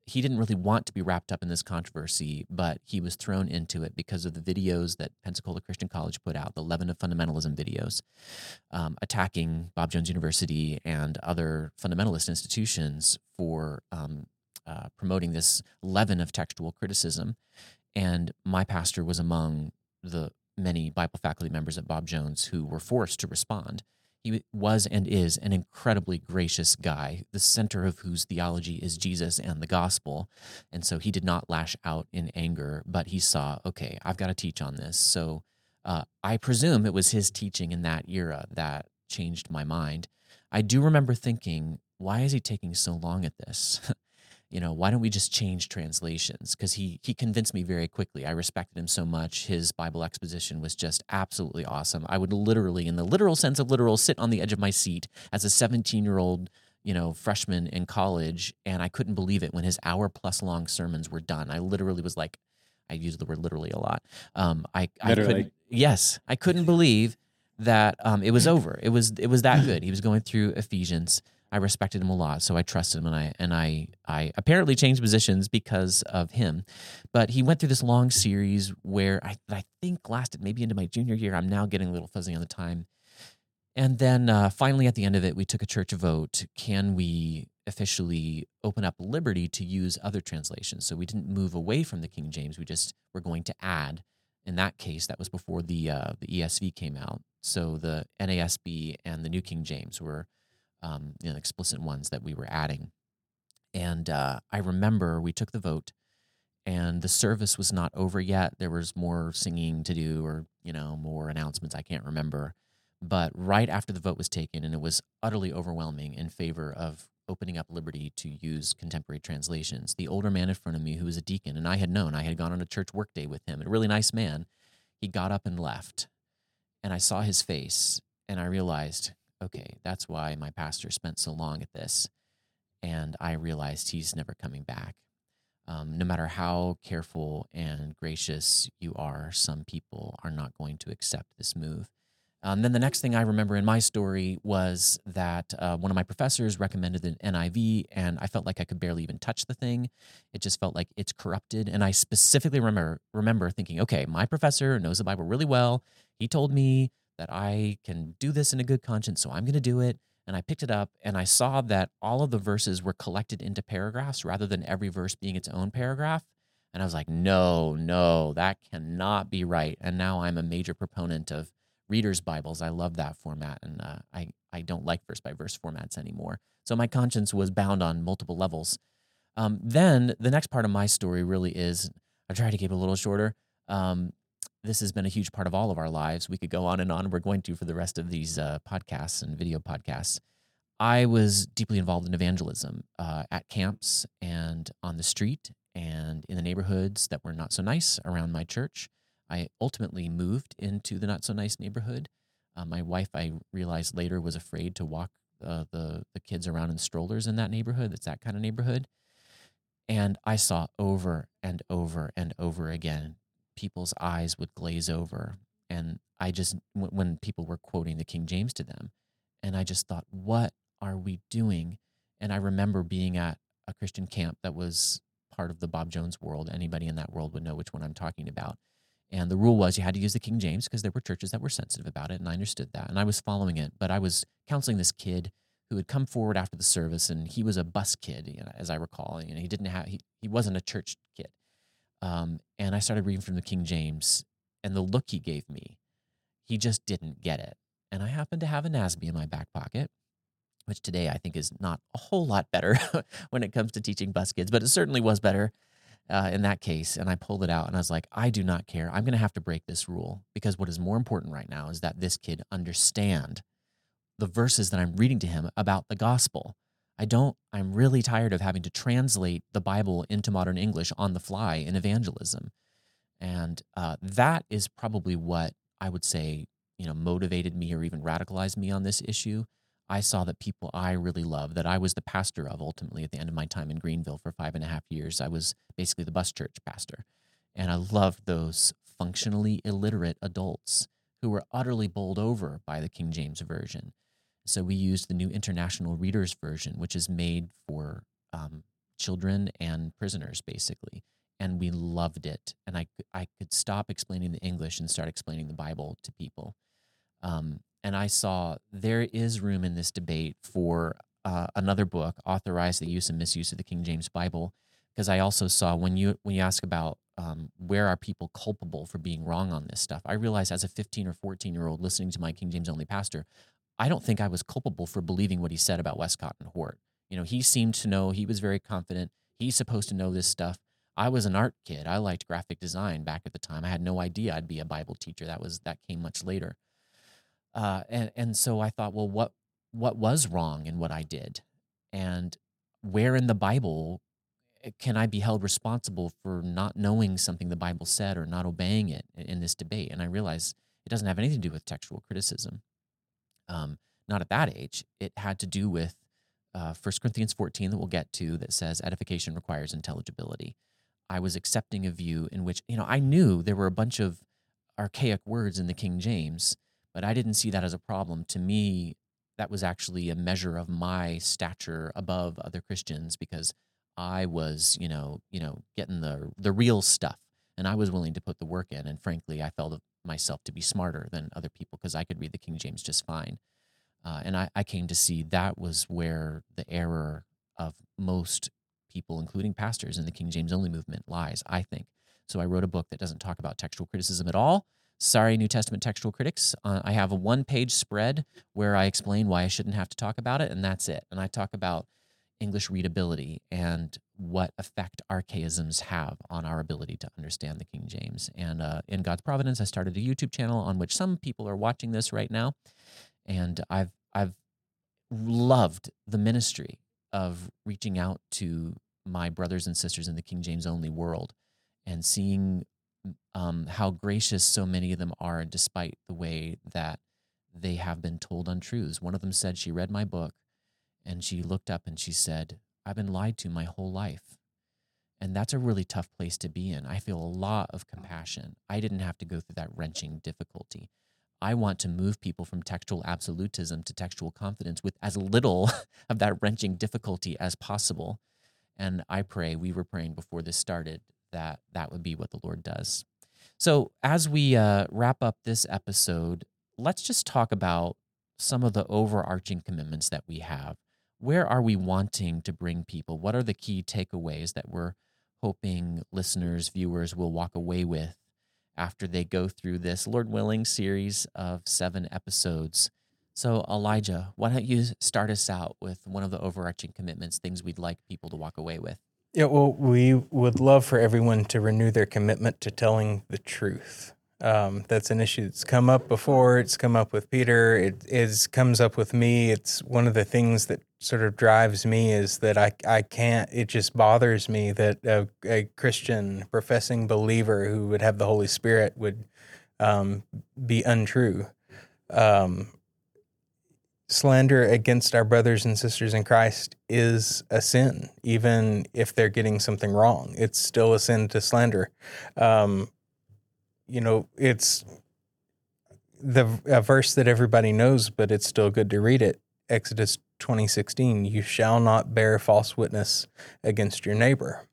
he didn't really want to be wrapped up in this controversy, but he was thrown into it because of the videos that Pensacola Christian College put out, the Leaven of Fundamentalism videos, um, attacking Bob Jones University and other fundamentalist institutions for um, uh, promoting this leaven of textual criticism. And my pastor was among the many Bible faculty members at Bob Jones who were forced to respond. He was and is an incredibly gracious guy, the center of whose theology is Jesus and the gospel. And so he did not lash out in anger, but he saw, okay, I've got to teach on this. So uh, I presume it was his teaching in that era that changed my mind. I do remember thinking, why is he taking so long at this? you know, why don't we just change translations? Because he he convinced me very quickly. I respected him so much. His Bible exposition was just absolutely awesome. I would literally, in the literal sense of literal, sit on the edge of my seat as a 17 year old, you know, freshman in college, and I couldn't believe it when his hour plus long sermons were done. I literally was like, I use the word literally a lot. Um, I, I couldn't, yes, I couldn't believe that um, it was over. It was it was that good. He was going through Ephesians. I respected him a lot, so I trusted him, and I and I I apparently changed positions because of him. But he went through this long series where I I think lasted maybe into my junior year. I'm now getting a little fuzzy on the time. And then uh, finally, at the end of it, we took a church vote. Can we officially open up liberty to use other translations? So we didn't move away from the King James. We just were going to add. In that case, that was before the uh, the ESV came out. So the NASB and the New King James were um, you know, explicit ones that we were adding. And uh, I remember we took the vote, and the service was not over yet. There was more singing to do, or you know, more announcements. I can't remember. But right after the vote was taken, and it was utterly overwhelming in favor of opening up liberty to use contemporary translations, the older man in front of me, who was a deacon, and I had known, I had gone on a church workday with him, a really nice man, he got up and left. And I saw his face, and I realized okay, that's why my pastor spent so long at this. And I realized he's never coming back. Um, no matter how careful and gracious you are, some people are not going to accept this move. Um, then the next thing I remember in my story was that uh, one of my professors recommended an NIV, and I felt like I could barely even touch the thing. It just felt like it's corrupted. And I specifically remember remember thinking, okay, my professor knows the Bible really well. He told me that I can do this in a good conscience, so I'm going to do it. And I picked it up and I saw that all of the verses were collected into paragraphs rather than every verse being its own paragraph. And I was like, no, no, that cannot be right. And now I'm a major proponent of readers' Bibles. I love that format, and uh, I I don't like verse by verse formats anymore. So my conscience was bound on multiple levels. Um, then the next part of my story really is I try to keep it a little shorter. Um, this has been a huge part of all of our lives. We could go on and on. We're going to for the rest of these uh, podcasts and video podcasts. I was deeply involved in evangelism uh, at camps and on the street and in the neighborhoods that were not so nice around my church. I ultimately moved into the not so nice neighborhood. Uh, my wife, I realized later, was afraid to walk uh, the the kids around in strollers in that neighborhood. It's that kind of neighborhood, and I saw over and over and over again people's eyes would glaze over. And I just, when people were quoting the King James to them, and I just thought, what are we doing? And I remember being at a Christian camp that was part of the Bob Jones world. Anybody in that world would know which one I'm talking about. And the rule was you had to use the King James because there were churches that were sensitive about it, and I understood that. And I was following it, but I was counseling this kid who had come forward after the service, and he was a bus kid, you know, as I recall. You know, he didn't have he, he wasn't a church kid. Um, and I started reading from the King James, and the look he gave me, he just didn't get it. And I happened to have a NASB in my back pocket, which today I think is not a whole lot better when it comes to teaching bus kids, but it certainly was better uh, in that case. And I pulled it out and I was like, I do not care. I'm going to have to break this rule because what is more important right now is that this kid understand the verses that I'm reading to him about the gospel. I don't, I'm really tired of having to translate the Bible into modern English on the fly in evangelism. And uh, that is probably what I would say, you know, motivated me or even radicalized me on this issue. I saw that people I really love, that I was the pastor of ultimately at the end of my time in Greenville for five and a half years. I was basically the bus church pastor. And I loved those functionally illiterate adults who were utterly bowled over by the King James Version. So we used the new International Reader's Version, which is made for um, children and prisoners, basically. And we loved it. And I, I could stop explaining the English and start explaining the Bible to people. Um, and I saw there is room in this debate for uh, another book, authorize the use and misuse of the King James Bible, because I also saw when you when you ask about um, where are people culpable for being wrong on this stuff, I realized as a 15 or 14 year old listening to my King James only pastor, I don't think I was culpable for believing what he said about Westcott and Hort. You know, he seemed to know, he was very confident. He's supposed to know this stuff. I was an art kid. I liked graphic design back at the time. I had no idea I'd be a Bible teacher. That was that came much later. Uh, and and so I thought, well, what what was wrong in what I did, and where in the Bible eh, can I be held responsible for not knowing something the Bible said or not obeying it in this debate? And I realized it doesn't have anything to do with textual criticism. Um, not at that age. It had to do with uh, 1 Corinthians 14 that we'll get to that says edification requires intelligibility. I was accepting a view in which, you know, I knew there were a bunch of archaic words in the King James but I didn't see that as a problem. To me, that was actually a measure of my stature above other Christians because I was, you know, you know, getting the the real stuff, and I was willing to put the work in. And frankly, I felt myself to be smarter than other people because I could read the King James just fine. Uh, and I, I came to see that was where the error of most people, including pastors in the King James only movement, lies. I think. So I wrote a book that doesn't talk about textual criticism at all Sorry, New Testament textual critics. Uh, I have a one page spread where I explain why I shouldn't have to talk about it, and that's it. And I talk about English readability and what effect archaisms have on our ability to understand the King James. And uh, in God's providence, I started a YouTube channel on which some people are watching this right now, and I've I've loved the ministry of reaching out to my brothers and sisters in the King James only world and seeing um, how gracious so many of them are, despite the way that they have been told untruths. One of them said she read my book and she looked up and she said, I've been lied to my whole life. And that's a really tough place to be in. I feel a lot of compassion. I didn't have to go through that wrenching difficulty. I want to move people from textual absolutism to textual confidence with as little of that wrenching difficulty as possible. And I pray, we were praying before this started, that that would be what the Lord does. So, as we uh, wrap up this episode, let's just talk about some of the overarching commitments that we have. Where are we wanting to bring people? What are the key takeaways that we're hoping listeners, viewers will walk away with after they go through this, Lord willing, series of seven episodes? So, Elijah, why don't you start us out with one of the overarching commitments, things we'd like people to walk away with? Yeah, well, we would love for everyone to renew their commitment to telling the truth. Um, that's an issue that's come up before. It's come up with Peter. It is comes up with me. It's one of the things that sort of drives me is that I I can't. It just bothers me that a, a Christian professing believer who would have the Holy Spirit would um, be untrue. Um, slander against our brothers and sisters in Christ is a sin, even if they're getting something wrong. It's still a sin to slander. Um, you know, it's the a verse that everybody knows, but it's still good to read it. Exodus 2016, you shall not bear false witness against your neighbor.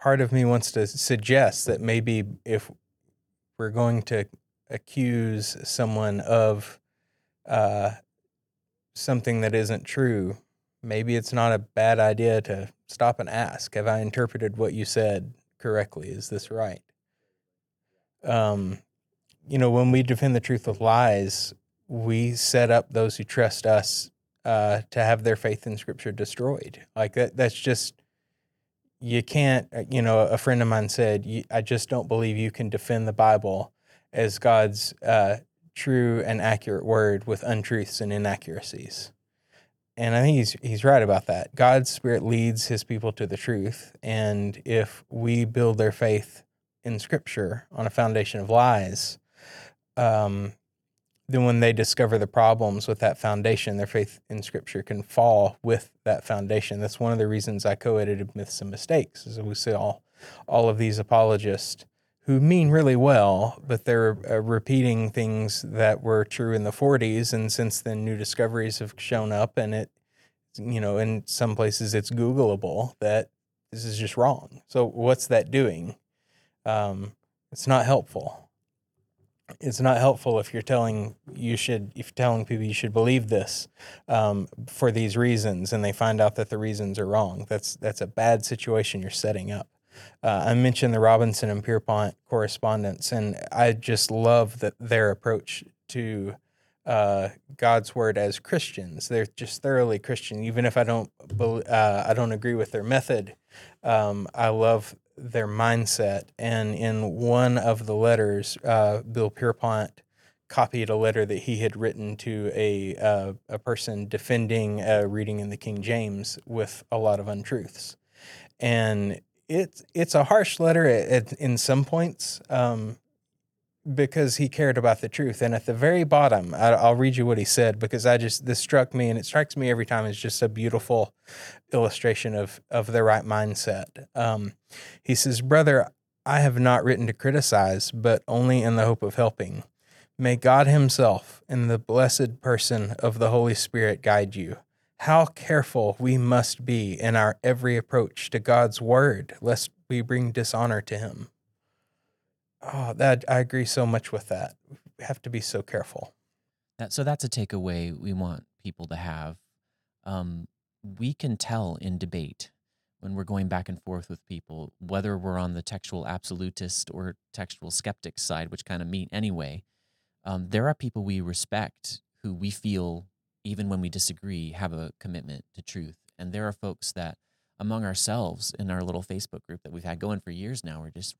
Part of me wants to suggest that maybe if we're going to accuse someone of uh, something that isn't true, maybe it's not a bad idea to stop and ask Have I interpreted what you said correctly? Is this right? Um, you know, when we defend the truth with lies, we set up those who trust us uh, to have their faith in Scripture destroyed. Like that, that's just you can't. uh, You know, a friend of mine said, "I just don't believe you can defend the Bible as God's uh, true and accurate word with untruths and inaccuracies." And I think he's he's right about that. God's Spirit leads His people to the truth, and if we build their faith in Scripture on a foundation of lies, um, then when they discover the problems with that foundation, their faith in Scripture can fall with that foundation. That's one of the reasons I co-edited Myths and Mistakes, is we see all all of these apologists who mean really well, but they're uh, repeating things that were true in the 40s, and since then, new discoveries have shown up, and it, you know, in some places it's Googleable that this is just wrong. So what's that doing? Um, it's not helpful. It's not helpful if you're telling you should if you're telling people you should believe this um, for these reasons and they find out that the reasons are wrong. That's that's a bad situation you're setting up. Uh, i mentioned the robinson and pierpont correspondence and i just love that their approach to uh, god's word as christians. They're just thoroughly christian. Even if i don't uh, i don't agree with their method um, i love their mindset. And in one of the letters, uh, Bill Pierpont copied a letter that he had written to a uh, a person defending uh, reading in the King James with a lot of untruths, and it's it's a harsh letter at, at, in some points. Um, because he cared about the truth. And at the very bottom, I, I'll read you what he said because I just this struck me, and it strikes me every time. It's just a beautiful illustration of of the right mindset. Um, he says, "Brother, I have not written to criticize, but only in the hope of helping. May God Himself and the blessed person of the Holy Spirit guide you." How careful we must be in our every approach to God's word, lest we bring dishonor to Him. Oh, that I agree so much with that. We have to be so careful. That, so that's a takeaway we want people to have. Um, we can tell in debate when we're going back and forth with people, whether we're on the textual absolutist or textual skeptic side, which kind of meet anyway. Um, there are people we respect who we feel, even when we disagree, have a commitment to truth. And there are folks that, among ourselves in our little Facebook group that we've had going for years now, we're just,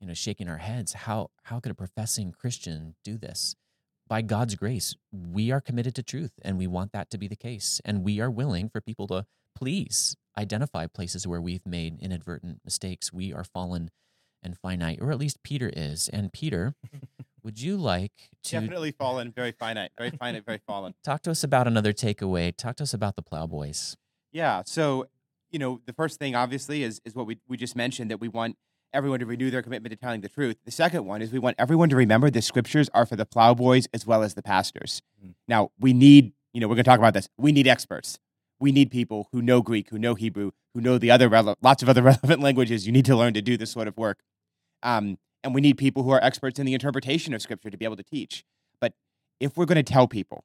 you know, shaking our heads. How how could a professing Christian do this? by God's grace, we are committed to truth and we want that to be the case. And we are willing for people to please identify places where we've made inadvertent mistakes. We are fallen and finite, or at least Peter is. And Peter, would you like to Definitely fallen, very finite, very finite, very fallen. talk to us about another takeaway? Talk to us about the Plowboys. Yeah. So, you know, the first thing obviously is is what we, we just mentioned that we want everyone to renew their commitment to telling the truth. The second one is we want everyone to remember the scriptures are for the plowboys as well as the pastors. Mm. Now, we need, you know, we're going to talk about this. We need experts. We need people who know Greek, who know Hebrew, who know the other rele- lots of other relevant languages. You need to learn to do this sort of work. Um, and we need people who are experts in the interpretation of scripture to be able to teach. But if we're going to tell people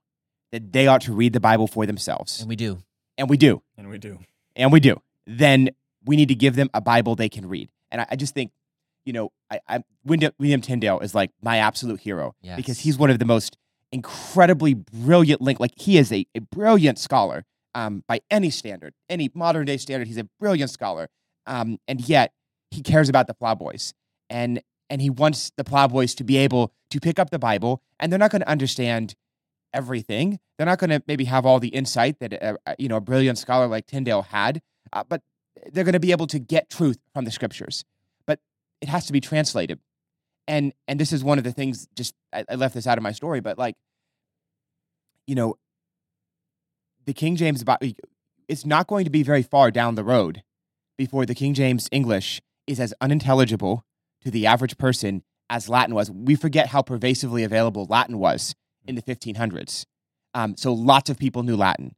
that they ought to read the Bible for themselves, And we do. and we do, And we do. and we do, then we need to give them a Bible they can read. And I, I just think, you know, I, I William, William Tyndale is like my absolute hero because he's one of the most incredibly brilliant link. Like he is a, a brilliant scholar um, by any standard, any modern day standard. He's a brilliant scholar, um, and yet he cares about the plowboys and and he wants the plowboys to be able to pick up the Bible, and they're not going to understand everything. They're not going to maybe have all the insight that uh, uh, you know a brilliant scholar like Tyndale had, uh, but they're going to be able to get truth from the scriptures. But it has to be translated, and and this is one of the things. Just I, I left this out of my story, but like, you know, the King James it's not going to be very far down the road before the King James English is as unintelligible to the average person as Latin was. We forget how pervasively available Latin was in the 1500s. Um, so lots of people knew Latin.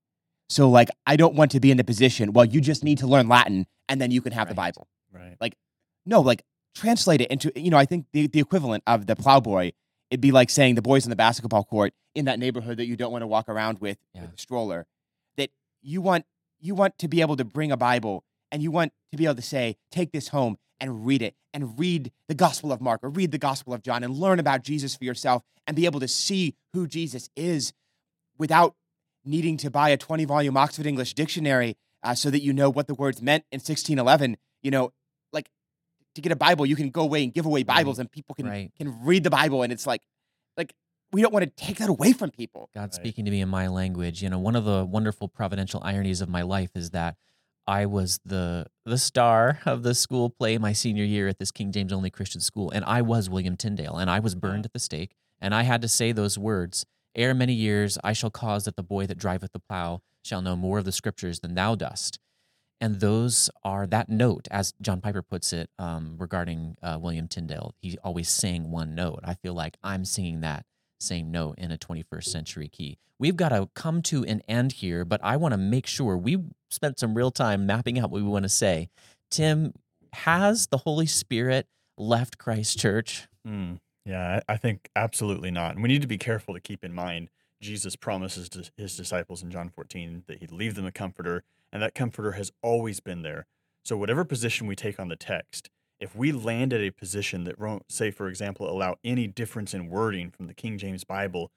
So like, I don't want to be in the position. Well, you just need to learn Latin and then you can have the Bible. Right. Like, no, like translate it into. You know, I think the the equivalent of the plowboy. It'd be like saying the boys in the basketball court in that neighborhood that you don't want to walk around with Yeah. with a stroller. That you want you want to be able to bring a Bible and you want to be able to say, take this home and read it and read the Gospel of Mark or read the Gospel of John and learn about Jesus for yourself and be able to see who Jesus is without needing to buy a 20 volume Oxford English dictionary uh, so that you know what the words meant in 1611. You know, like to get a Bible, you can go away and give away Bibles and people can, Right. can read the Bible. And it's like, like, we don't want to take that away from people. God Right. speaking to me in my language. You know, one of the wonderful providential ironies of my life is that I was the the star of the school play my senior year at this King James only Christian school, and I was William Tyndale, and I was burned at the stake, and I had to say those words: "Ere many years, I shall cause that the boy that driveth the plow shall know more of the scriptures than thou dost." And those are that note, as John Piper puts it, um, regarding uh, William Tyndale. He always sang one note. I feel like I'm singing that same note in a 21st century key. We've got to come to an end here, but I want to make sure we spent some real time mapping out what we want to say. Tim, has the Holy Spirit left Christ Church? Hmm. Yeah, I I think absolutely not. And we need to be careful to keep in mind Jesus promises to his disciples in John 14 that he'd leave them a comforter, and that comforter has always been there. So, whatever position we take on the text, if we land at a position that won't, say, for example, allow any difference in wording from the King James Bible,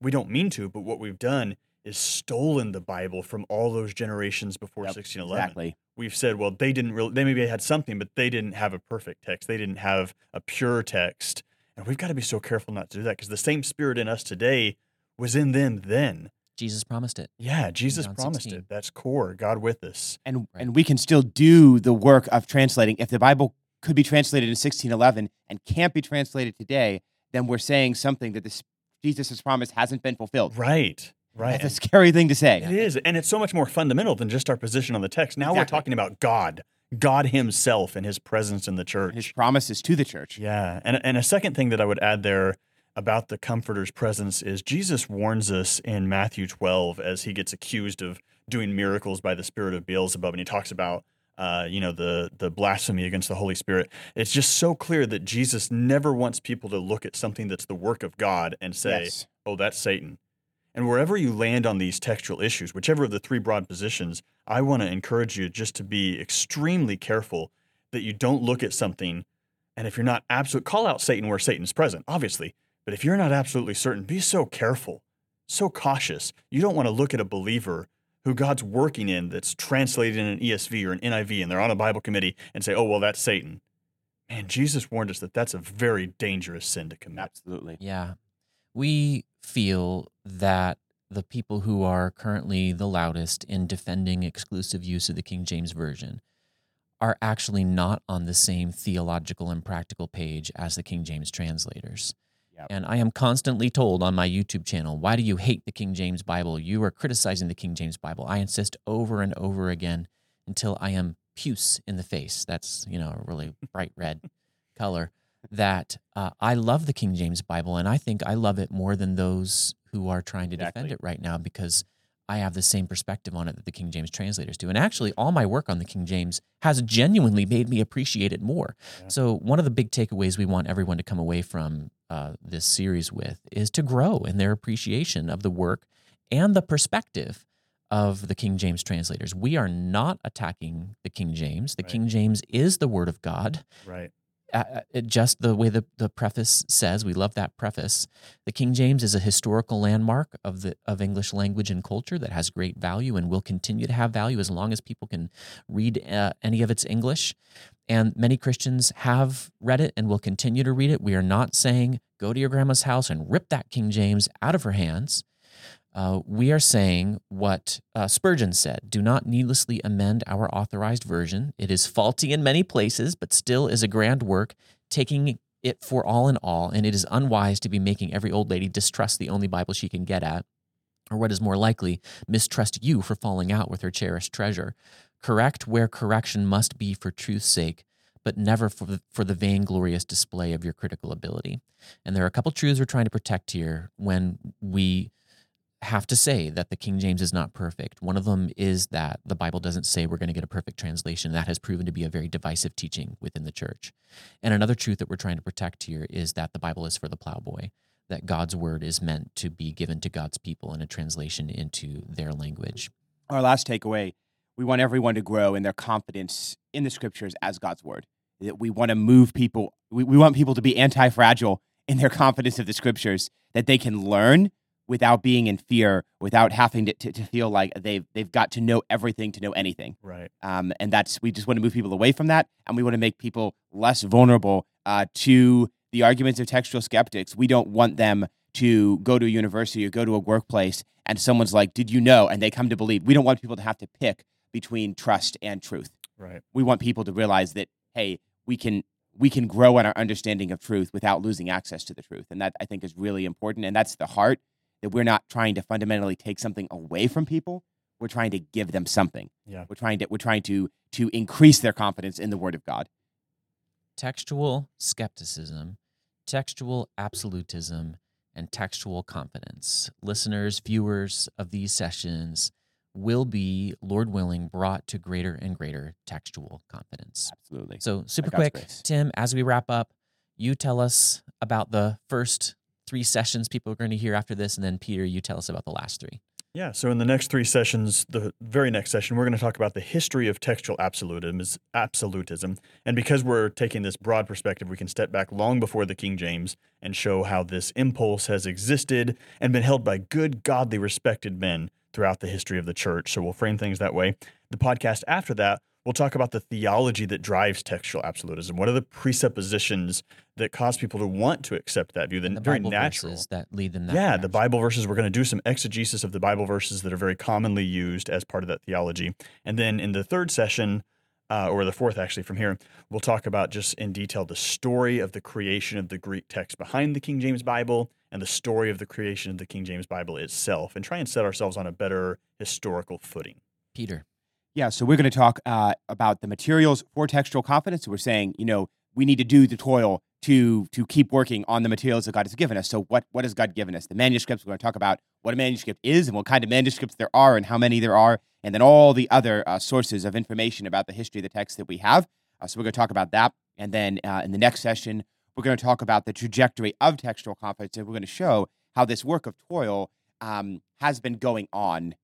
we don't mean to, but what we've done is stolen the Bible from all those generations before Yep, 1611 Exactly. we've said, well, they didn't really, they maybe had something, but they didn't have a perfect text. They didn't have a pure text. And we've got to be so careful not to do that because the same spirit in us today was in them then. Jesus promised it. Yeah, Jesus promised 16. it. That's core, God with us. and Right. and we can still do the work of translating. If the Bible could be translated in 1611 and can't be translated today, then we're saying something that this Jesus' promise hasn't been fulfilled. Right, right. That's a scary thing to say. It is. And it's so much more fundamental than just our position on the text. Now we're talking about God, God Himself and His presence in the church. His promises to the church. Yeah. And, and a second thing that I would add there about the Comforter's presence is Jesus warns us in Matthew 12 as he gets accused of doing miracles by the spirit of Beelzebub. And he talks about, uh, you know, the, the blasphemy against the Holy Spirit. It's just so clear that Jesus never wants people to look at something that's the work of God and say, Yes. oh, that's Satan. And wherever you land on these textual issues, whichever of the three broad positions, I want to encourage you just to be extremely careful that you don't look at something. And if you're not absolute, call out Satan where Satan's present, obviously. But if you're not absolutely certain, be so careful, so cautious. You don't want to look at a believer who God's working in that's translated in an ESV or an NIV and they're on a Bible committee and say, oh, well, that's Satan. Man, Jesus warned us that that's a very dangerous sin to commit. Absolutely. Yeah. We feel that the people who are currently the loudest in defending exclusive use of the King James Version are actually not on the same theological and practical page as the King James translators. Yep. And I am constantly told on my YouTube channel, why do you hate the King James Bible? You are criticizing the King James Bible. I insist over and over again until I am puce in the face. That's, you know, a really bright red color that uh, I love the King James Bible, and I think I love it more than those who are trying to defend it right now because I have the same perspective on it that the King James translators do. And actually, all my work on the King James has genuinely made me appreciate it more. Yeah. So, one of the big takeaways we want everyone to come away from uh, this series with is to grow in their appreciation of the work and the perspective of the King James translators. We are not attacking the King James. The Right. King James is the Word of God Right. Uh, just the way the, the preface says, we love that preface. The King James is a historical landmark of the of English language and culture that has great value and will continue to have value as long as people can read uh, any of its English. And many Christians have read it and will continue to read it. We are not saying go to your grandma's house and rip that King James out of her hands. Uh, we are saying what uh, Spurgeon said do not needlessly amend our authorized version. It is faulty in many places, but still is a grand work, taking it for all in all, and it is unwise to be making every old lady distrust the only Bible she can get at, or what is more likely, mistrust you for falling out with her cherished treasure. Correct where correction must be for truth's sake, but never for the, for the vainglorious display of your critical ability. And there are a couple truths we're trying to protect here when we have to say that the King James is not perfect. One of them is that the Bible doesn't say we're going to get a perfect translation. That has proven to be a very divisive teaching within the church. And another truth that we're trying to protect here is that the Bible is for the plowboy, that God's word is meant to be given to God's people in a translation into their language. Our last takeaway we want everyone to grow in their confidence in the scriptures as God's word. That we want to move people, we, we want people to be anti fragile in their confidence of the scriptures, that they can learn without being in fear, without having to, to, to, feel like they've they've got to know everything to know anything. Right. Um, and that's we just want to move people away from that, and we want to make people less vulnerable uh, to the arguments of textual skeptics. We don't want them to go to a university or go to a workplace, and someone's like, "Did you know?" and they come to believe. We don't want people to have to pick between trust and truth. Right. We want people to realize that hey, we can we can grow in our understanding of truth without losing access to the truth, and that I think is really important. And that's the heart that we're not trying to fundamentally take something away from people. We're trying to give them something. Yeah. We're trying to we're trying to to increase their confidence in the Word of God. Textual skepticism, textual absolutism, and textual confidence. Listeners, viewers of these sessions will be, Lord willing, brought to greater and greater textual confidence. Absolutely. So, super quick, grace. Tim, as we wrap up, you tell us about the first three sessions people are going to hear after this, and then Peter, you tell us about the last three. Yeah, so in the next three sessions, the very next session, we're going to talk about the history of textual absolutism, absolutism. And because we're taking this broad perspective, we can step back long before the King James and show how this impulse has existed and been held by good, godly, respected men throughout the history of the church. So we'll frame things that way. The podcast after that, we'll talk about the theology that drives textual absolutism. What are the presuppositions that cause people to want to accept that view? The, the very Bible natural. verses that lead them that Yeah, the. Bible verses. We're going to do some exegesis of the Bible verses that are very commonly used as part of that theology. And then in the third session, uh, or the fourth actually from here, we'll talk about just in detail the story of the creation of the Greek text behind the King James Bible and the story of the creation of the King James Bible itself and try and set ourselves on a better historical footing. Peter. Yeah, so we're going to talk uh, about the materials for textual confidence. We're saying, you know, we need to do the toil to to keep working on the materials that God has given us. So, what what has God given us? The manuscripts. We're going to talk about what a manuscript is and what kind of manuscripts there are and how many there are, and then all the other uh, sources of information about the history of the text that we have. Uh, so, we're going to talk about that, and then uh, in the next session, we're going to talk about the trajectory of textual confidence, and we're going to show how this work of toil um, has been going on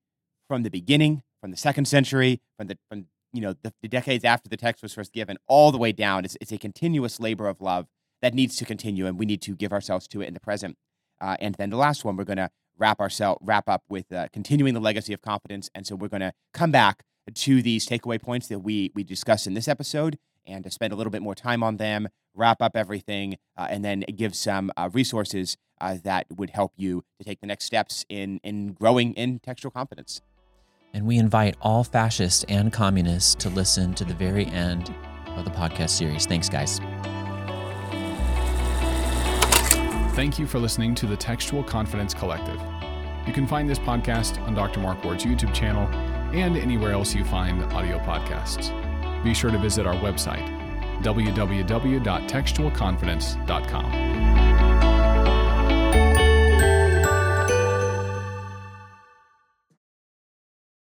from the beginning, from the second century, from the from you know the, the decades after the text was first given, all the way down. It's, it's a continuous labor of love that needs to continue, and we need to give ourselves to it in the present. Uh, and then the last one, we're going to wrap ourselves wrap up with uh, continuing the legacy of confidence. And so we're going to come back to these takeaway points that we we discussed in this episode and to spend a little bit more time on them, wrap up everything, uh, and then give some uh, resources uh, that would help you to take the next steps in in growing in textual confidence. And we invite all fascists and communists to listen to the very end of the podcast series. Thanks, guys. Thank you for listening to the Textual Confidence Collective. You can find this podcast on Dr. Mark Ward's YouTube channel and anywhere else you find audio podcasts. Be sure to visit our website, www.textualconfidence.com.